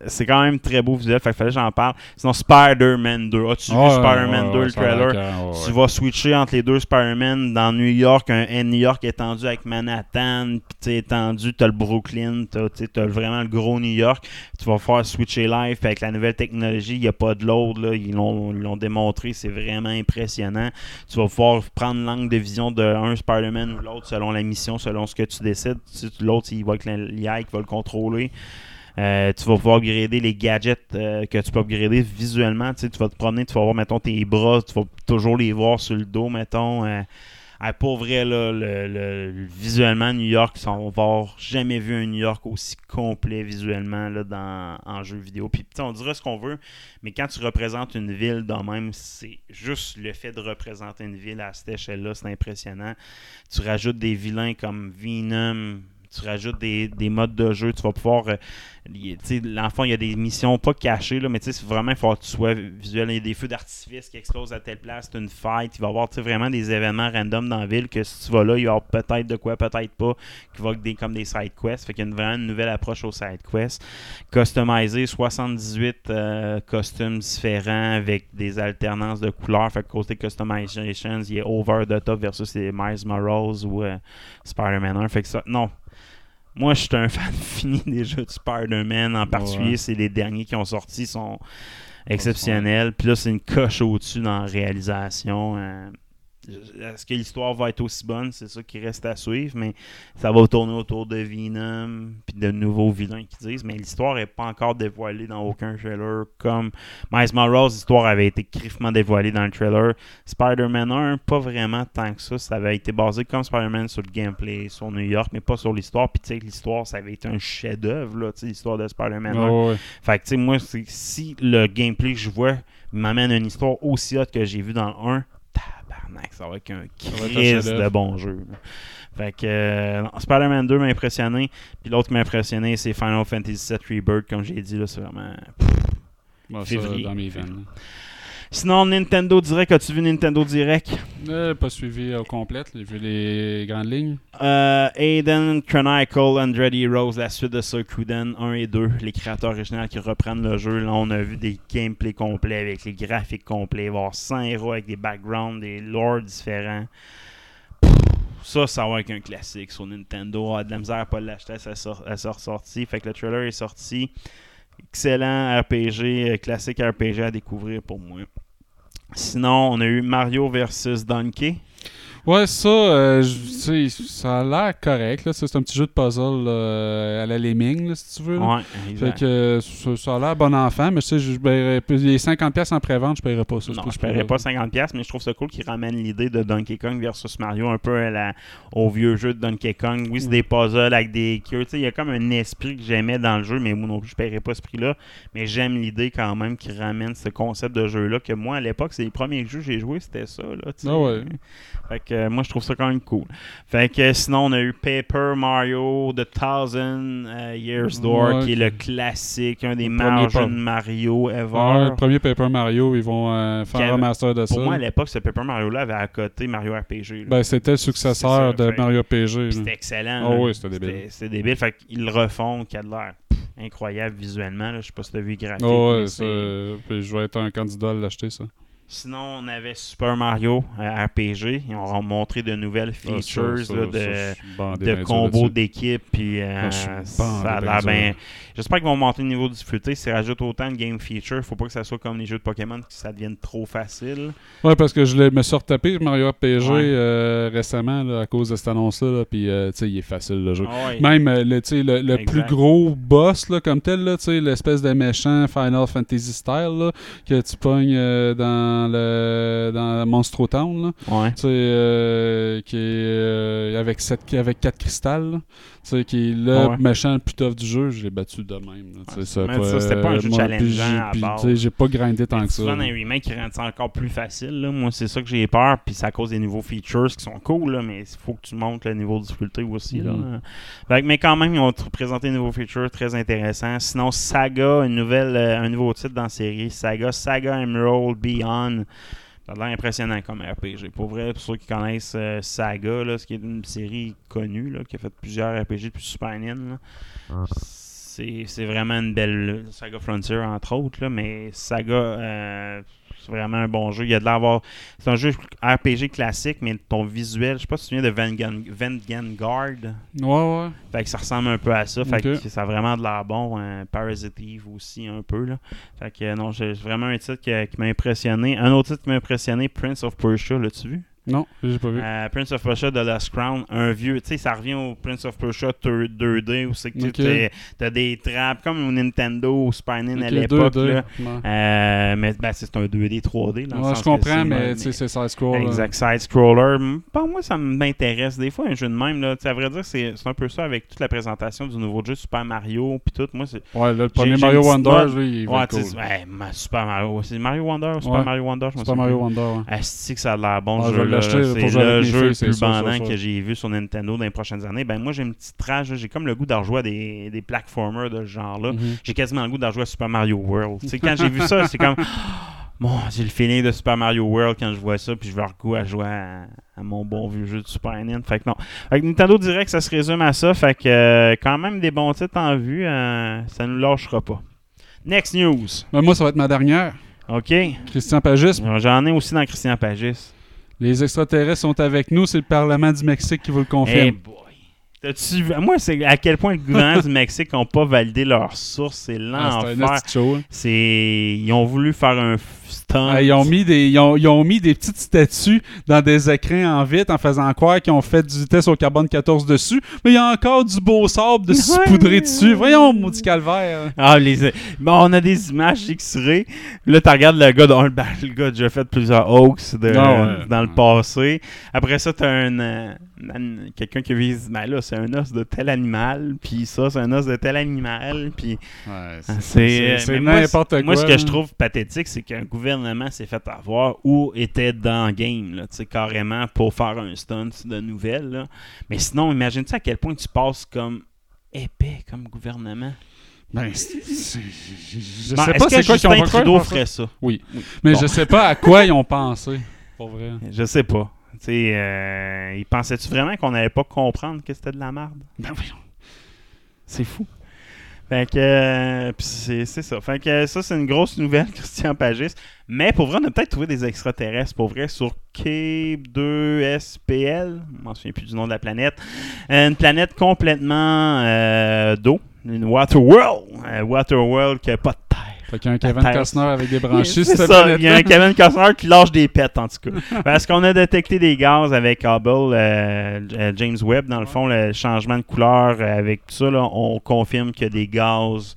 c'est quand même très beau visuel. Fait que fallait que j'en parle. Sinon, Spider-Man 2. As-tu vu Spider-Man ouais, 2, ouais, le trailer? Tu vas switcher entre les deux Spider-Man dans New York, un, un New York étendu avec Manhattan, puis tu sais, étendu, t'as le Brooklyn, t'as t'as vraiment le gros New York. Tu vas faire switcher live, avec la nouvelle technologie, il n'y a pas de l'autre, là, ils l'ont ils l'ont démontré, c'est vraiment impressionnant. Tu vas pouvoir prendre l'angle de vision d'un Spider-Man ou l'autre selon la mission, selon ce que tu décides. L'autre, il va avec l'IA qui va le contrôler. Euh, tu vas pouvoir upgrader les gadgets euh, que tu peux upgrader visuellement. Tu vas te promener, tu vas voir, mettons, tes bras, tu vas toujours les voir sur le dos, mettons. Euh, ah, pour vrai, là, le, le- visuellement, New York, on va jamais vu un New York aussi complet visuellement dans, en jeu vidéo. Puis, on dira ce qu'on veut, mais quand tu représentes une ville de même, c'est juste le fait de représenter une ville à cette échelle-là, c'est impressionnant. Tu rajoutes des vilains comme Venom, tu rajoutes des, des modes de jeu, tu vas pouvoir. euh, y- L'enfant, il y a des missions pas cachées, là, mais vraiment, il faut que tu sois visuel. Il y a des feux d'artifice qui explosent à telle place, c'est une fight. Il va y avoir vraiment des événements random dans la ville que si tu vas là, il y aura peut-être de quoi, peut-être pas, qui va des, comme des side quests. Fait qu'il y a une, vraiment une nouvelle approche aux side quests. Customisé, 78 euh, costumes différents avec des alternances de couleurs. Fait que côté customizations, il est over the top versus les Miles Morales ou euh, Spider-Man 1. Fait que ça, non. Moi, je suis un fan fini des jeux de Spider-Man. En particulier, Ouais. c'est les derniers qui ont sorti sont exceptionnels. Puis là, c'est une coche au-dessus dans la réalisation. Euh, Est-ce que l'histoire va être aussi bonne? C'est ça qui reste à suivre, mais ça va tourner autour de Venom puis de nouveaux vilains qui disent, mais l'histoire n'est pas encore dévoilée dans aucun trailer comme Miles Morales, l'histoire avait été griffement dévoilée dans le trailer. Spider-Man 1, pas vraiment tant que ça. Ça avait été basé comme Spider-Man sur le gameplay, sur New York, mais pas sur l'histoire. Puis tu sais, l'histoire, ça avait été un chef-d'œuvre, l'histoire de Spider-Man 1. Ouais, ouais. Fait que, tu sais, moi, si le gameplay que je vois m'amène une histoire aussi haute que j'ai vu dans le 1, tabarnak, ça va être un crise de bon jeu. là. Fait que euh, Spider-Man 2 m'a impressionné. Puis l'autre qui m'a impressionné, c'est Final Fantasy VII Rebirth, comme j'ai dit, là, c'est vraiment. Bon, ça, Février. dans mes veines. Sinon, Nintendo Direct, as-tu vu Nintendo Direct? Euh, pas suivi au complet, j'ai vu les grandes lignes. Euh, Aiden Chronicle, Andretti Rose, la suite de Suikoden 1 et 2, les créateurs originaux qui reprennent le jeu. Là, on a vu des gameplays complets avec les graphiques complets, voir 100 héros avec des backgrounds, des lores différents. Pff, Ça, ça va être un classique sur Nintendo. De la misère à pas l'acheter à sa, sor- à sa sortie. Fait que le trailer est sorti. Excellent RPG, euh, classique RPG à découvrir pour moi. Sinon, on a eu Mario versus Donkey. Ouais, ça, euh, je- ça a l'air correct. C'est un petit jeu de puzzle euh, à la Lemming, là, si tu veux. là. Ouais, Fait que euh, ça, ça a l'air bon enfant, mais sais, je paierais- les 50$ en pré-vente, je paierais pas ça. Non, je paierais pas 50$, mais je trouve ça cool qu'ils ramènent l'idée de Donkey Kong versus Mario un peu à la- au vieux jeu de Donkey Kong. Oui, c'est des puzzles avec des queues. Il y a comme un esprit que j'aimais dans le jeu, mais moi non plus, je paierais pas ce prix-là. Mais j'aime l'idée quand même qu'ils ramènent ce concept de jeu-là. Que moi, à l'époque, c'est les premiers jeux que j'ai joués, c'était ça. Là. Ah ouais. Fait que moi, je trouve ça quand même cool. Fait que sinon, on a eu Paper Mario The Thousand euh, Years Door, Ouais, qui est le classique, un des Le meilleurs jeux de Mario ever. Ouais, le premier Paper Mario, ils vont euh, faire un remaster de ça. Pour moi, à l'époque, ce Paper Mario-là avait à côté Mario RPG. Ben, c'était le successeur ça, de fait- Mario RPG. C'était excellent. Oui, c'était débile. C'était- débile. Fait qu'ils le refont, qui a de l'air incroyable visuellement. là. Je sais pas si t'as vu graphique. Ah ouais, ça, euh, puis je vais être un candidat à l'acheter, ça. Sinon, on avait Super Mario euh, RPG. Ils ont montré de nouvelles Ah, ça, features ça, là, ça, de, de combos d'équipe. Puis euh, Ah, bandé ça a bien l'air dur. bien. J'espère qu'ils vont monter le niveau de difficulté. S'ils rajoutent autant de game features, faut pas que ça soit comme les jeux de Pokémon, que ça devienne trop facile. Ouais, parce que je me suis retapé Mario RPG Ouais. euh, récemment là, à cause de cette annonce-là. là, Puis, euh, tu sais, il est facile le jeu. Ah ouais. Même euh, le, le, le plus gros boss là, comme tel, l'espèce de méchant Final Fantasy style que tu pognes euh, dans le dans Monstro Town. Là. Ouais. Tu sais, euh, qui est euh, avec, sept, avec quatre cristals. là. Tu sais, qui est le Ouais. méchant le plus tough du jeu. Je l'ai battu de même. sais, ça, c'était pas un jeu moi, challengeant j'ai- pas grindé tant Mais que ça. souvent, les remakes, ils rendent ça encore plus facile. là. Moi, c'est ça que j'ai peur. Puis c'est à cause des nouveaux features qui sont cool. là, mais il faut que tu montes le niveau de difficulté aussi. là. Fait que- mais quand même, ils ont présenté des nouveaux features très intéressants. Sinon, Saga, une nouvelle, euh, un nouveau titre dans la série. Saga, Saga Emerald Beyond. Ça a l'air impressionnant comme RPG. Pour vrai, pour ceux qui connaissent euh, Saga, là, ce qui est une série connue, là, qui a fait plusieurs RPG depuis Super Nintendo, c'est c'est vraiment une belle Saga Frontier, entre autres, là, mais Saga, euh, c'est vraiment un bon jeu. Il y a de l'avoir. C'est un jeu RPG classique, mais ton visuel, je sais pas si tu te souviens de Vanguard. Vanguard. Ouais, ouais. Fait que ça ressemble un peu à ça. Fait que ça a vraiment de l'air bon. hein. Parasite Eve aussi, un peu. Là. Fait que euh, non, j'ai vraiment un titre qui, qui m'a impressionné. Un autre titre qui m'a impressionné, Prince of Persia, l'as-tu vu? Non, j'ai pas vu. Euh, Prince of Persia de Last Crown, un vieux, tu sais, ça revient au Prince of Persia 2- 2D où c'est que tu t'as des trappes comme au Nintendo ou Super Nintendo à l'époque. 2D, là. ouais. Euh, mais ben, c'est un 2D 3D. Dans le Ouais, sens je comprends, mais tu sais, c'est side-scroll. là. Exact, side-scroller. Moi, ça m'intéresse. Des fois, un jeu de même, là, tu sais, à vrai dire, c'est un peu ça avec toute la présentation du nouveau jeu Super Mario. Puis tout, moi, c'est. Ouais, là, le premier Mario Wonder, lui, il va Ouais, cool. ouais, Super Mario. C'est Mario Wonder ou Super. Mario Wonder, je me Super Mario. Wonder, ouais. Asti que ça a l'air bon Ouais, jeu-là. l'acheter, pour jouer avec le mes jeu filles, plus bandant que j'ai vu sur Nintendo dans les prochaines années. Ben moi j'ai une petite rage, j'ai comme le goût d'en rejouer à des, des platformers de ce genre-là. Mhm. J'ai quasiment le goût d'en rejouer à Super Mario World. Quand j'ai vu ça, c'est comme Bon, j'ai le feeling de Super Mario World quand je vois ça, puis je vais goût à jouer à, à mon bon vieux jeu de Super Nintendo. Fait que non. Fait que Nintendo que ça se résume à ça. Fait que euh, quand même des bons titres en vue, euh, ça nous lâchera pas. Next news. Ben, moi, ça va être ma dernière. OK. Christian Pagis. J'en ai aussi dans Christian Pagis. Les extraterrestres sont avec nous. C'est le Parlement du Mexique qui vous le confirme. Hey boy. T'as-tu vu- Moi, c'est à quel point le gouvernement du Mexique n'a pas validé leurs sources. C'est Ah, c'est un l'enfer. esti de show, hein. c'est... Ils ont voulu faire un Ah, ils, ont mis des, ils, ont, ils ont mis des petites statues dans des écrans en vitre en faisant croire qu'ils ont fait du test au carbone 14 dessus, mais il y a encore du beau sable de saupoudré dessus. Voyons, maudit calvaire. Ah, les... bon, on a des images X-ray. Là, tu regardes le gars, dans le, ben, le gars a déjà fait plusieurs hoax de- Ah ouais. dans le passé. Après ça, tu as un, euh, un- quelqu'un qui vise, ben là, c'est un os de tel animal, puis ça, c'est un os de tel animal, puis Ouais, c'est n'importe quoi. Moi, ce que je trouve pathétique, c'est qu'un gouvernement s'est fait avoir ou était dans game, là, carrément pour faire un stunt de nouvelles. là. Mais sinon, imagine-tu à quel point tu passes comme épais comme gouvernement? Ben, je Bon, sais pas c'est quoi qu'ils ont Trudeau ferait ça? Oui. Mais Bon. je sais pas à quoi ils ont pensé. Pour vrai. Je sais pas. Tu sais, euh, il pensait-tu vraiment qu'on n'allait pas comprendre que c'était de la merde? Ben voyons. C'est fou. Fait que euh, c'est ça. Fait que ça, c'est une grosse nouvelle, Christian Pagis. Mais pour vrai, on a peut-être trouvé des extraterrestres, pour vrai, sur K2SPL. Je m'en souviens plus du nom de la planète. Une planète complètement euh, d'eau. Une Waterworld. Waterworld qui n'a pas de. Fait qu'il y a un Kevin Terre. Costner avec des branchies. C'est cette ça, il y a un. Kevin Costner qui lâche des pets, en tout cas. Parce qu'on a détecté des gaz avec Hubble, euh, euh, James Webb, dans le fond, le changement de couleur euh, avec tout ça, là, on confirme qu'il y a des gaz.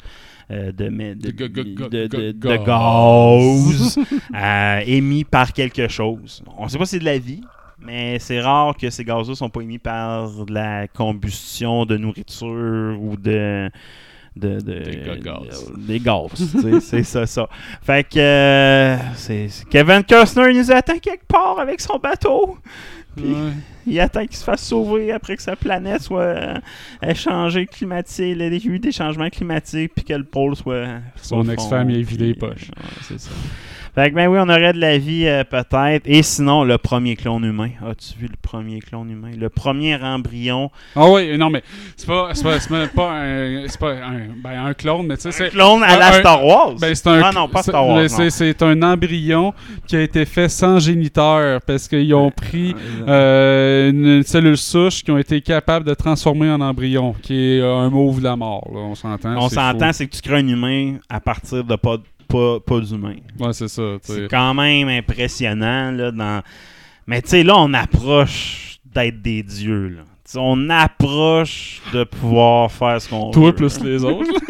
euh, de, de, De ga- ga- ga- de- de- ga- de gaz euh, émis par quelque chose. On ne sait pas si c'est de la vie, mais c'est rare que ces gaz-là ne sont pas émis par de la combustion de nourriture ou de. De, de- Des de- des sais, c'est ça, ça. Fait que euh, c'est Kevin Costner il nous attend quelque part avec son bateau. Puis Ouais. il attend qu'il se fasse sauver après que sa planète soit euh, échangée climatique. Il y a eu des changements climatiques puis que le pôle soit. Son ex-femme, il a vidé les poches. ouais, c'est ça. Fait que ben oui, on aurait de la vie euh, peut-être. Et sinon, le premier clone humain. As-tu vu le premier clone humain? Le premier embryon. Ah oui, non, mais c'est pas, c'est pas, pas un, c'est pas un, ben, un clone, mais tu sais, c'est. Clone à la Star Wars? Ben, c'est un, ah non, pas Star Wars. C'est, c'est un embryon qui a été fait sans géniteur parce qu'ils ont pris euh, une cellule souche qui ont été capables de transformer en embryon, qui est un mauve de la mort. Là, on s'entend. On c'est s'entend, c'est que tu crées un humain à partir de pas, pas, pas d'humain. Ouais, c'est ça. C'est quand même impressionnant. Là, dans... Mais tu sais, là, on approche d'être des dieux. Là. On approche de pouvoir faire ce qu'on veut. Toi plus les autres.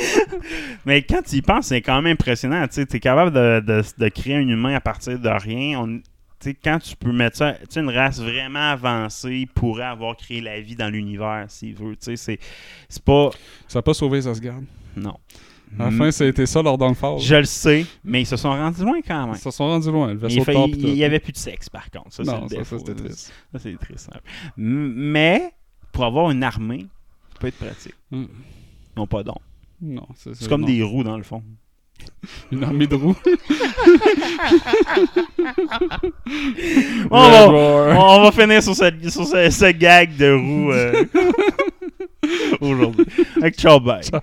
Mais quand tu y penses, c'est quand même impressionnant. Tu es capable de, de- de créer un humain à partir de rien. On- tu sais, quand tu peux mettre ça, une race vraiment avancée pourrait avoir créé la vie dans l'univers s'il veut. Tu sais, c'est, c'est pas. ça n'a pas sauvé Asgard. Non. À la fin, ça a été ça leur downfall. Je le sais, mais ils se sont rendus loin quand même. Ils se sont rendus loin. Le Mais vaisseau il, de fa- Thor, il- pis tout. il y avait plus de sexe par contre. Ça, Non, ça, c'était triste. Ça, c'est. M- Mais, pour avoir une armée, ça peut être pratique. Mm. Ils n'ont pas d'on. Non, c'est, C'est comme non. des roues dans le fond. Une armée de roues. On va, on va finir sur, cette, sur ce, ce gag de roues euh, aujourd'hui. Avec ciao, bye. Ciao.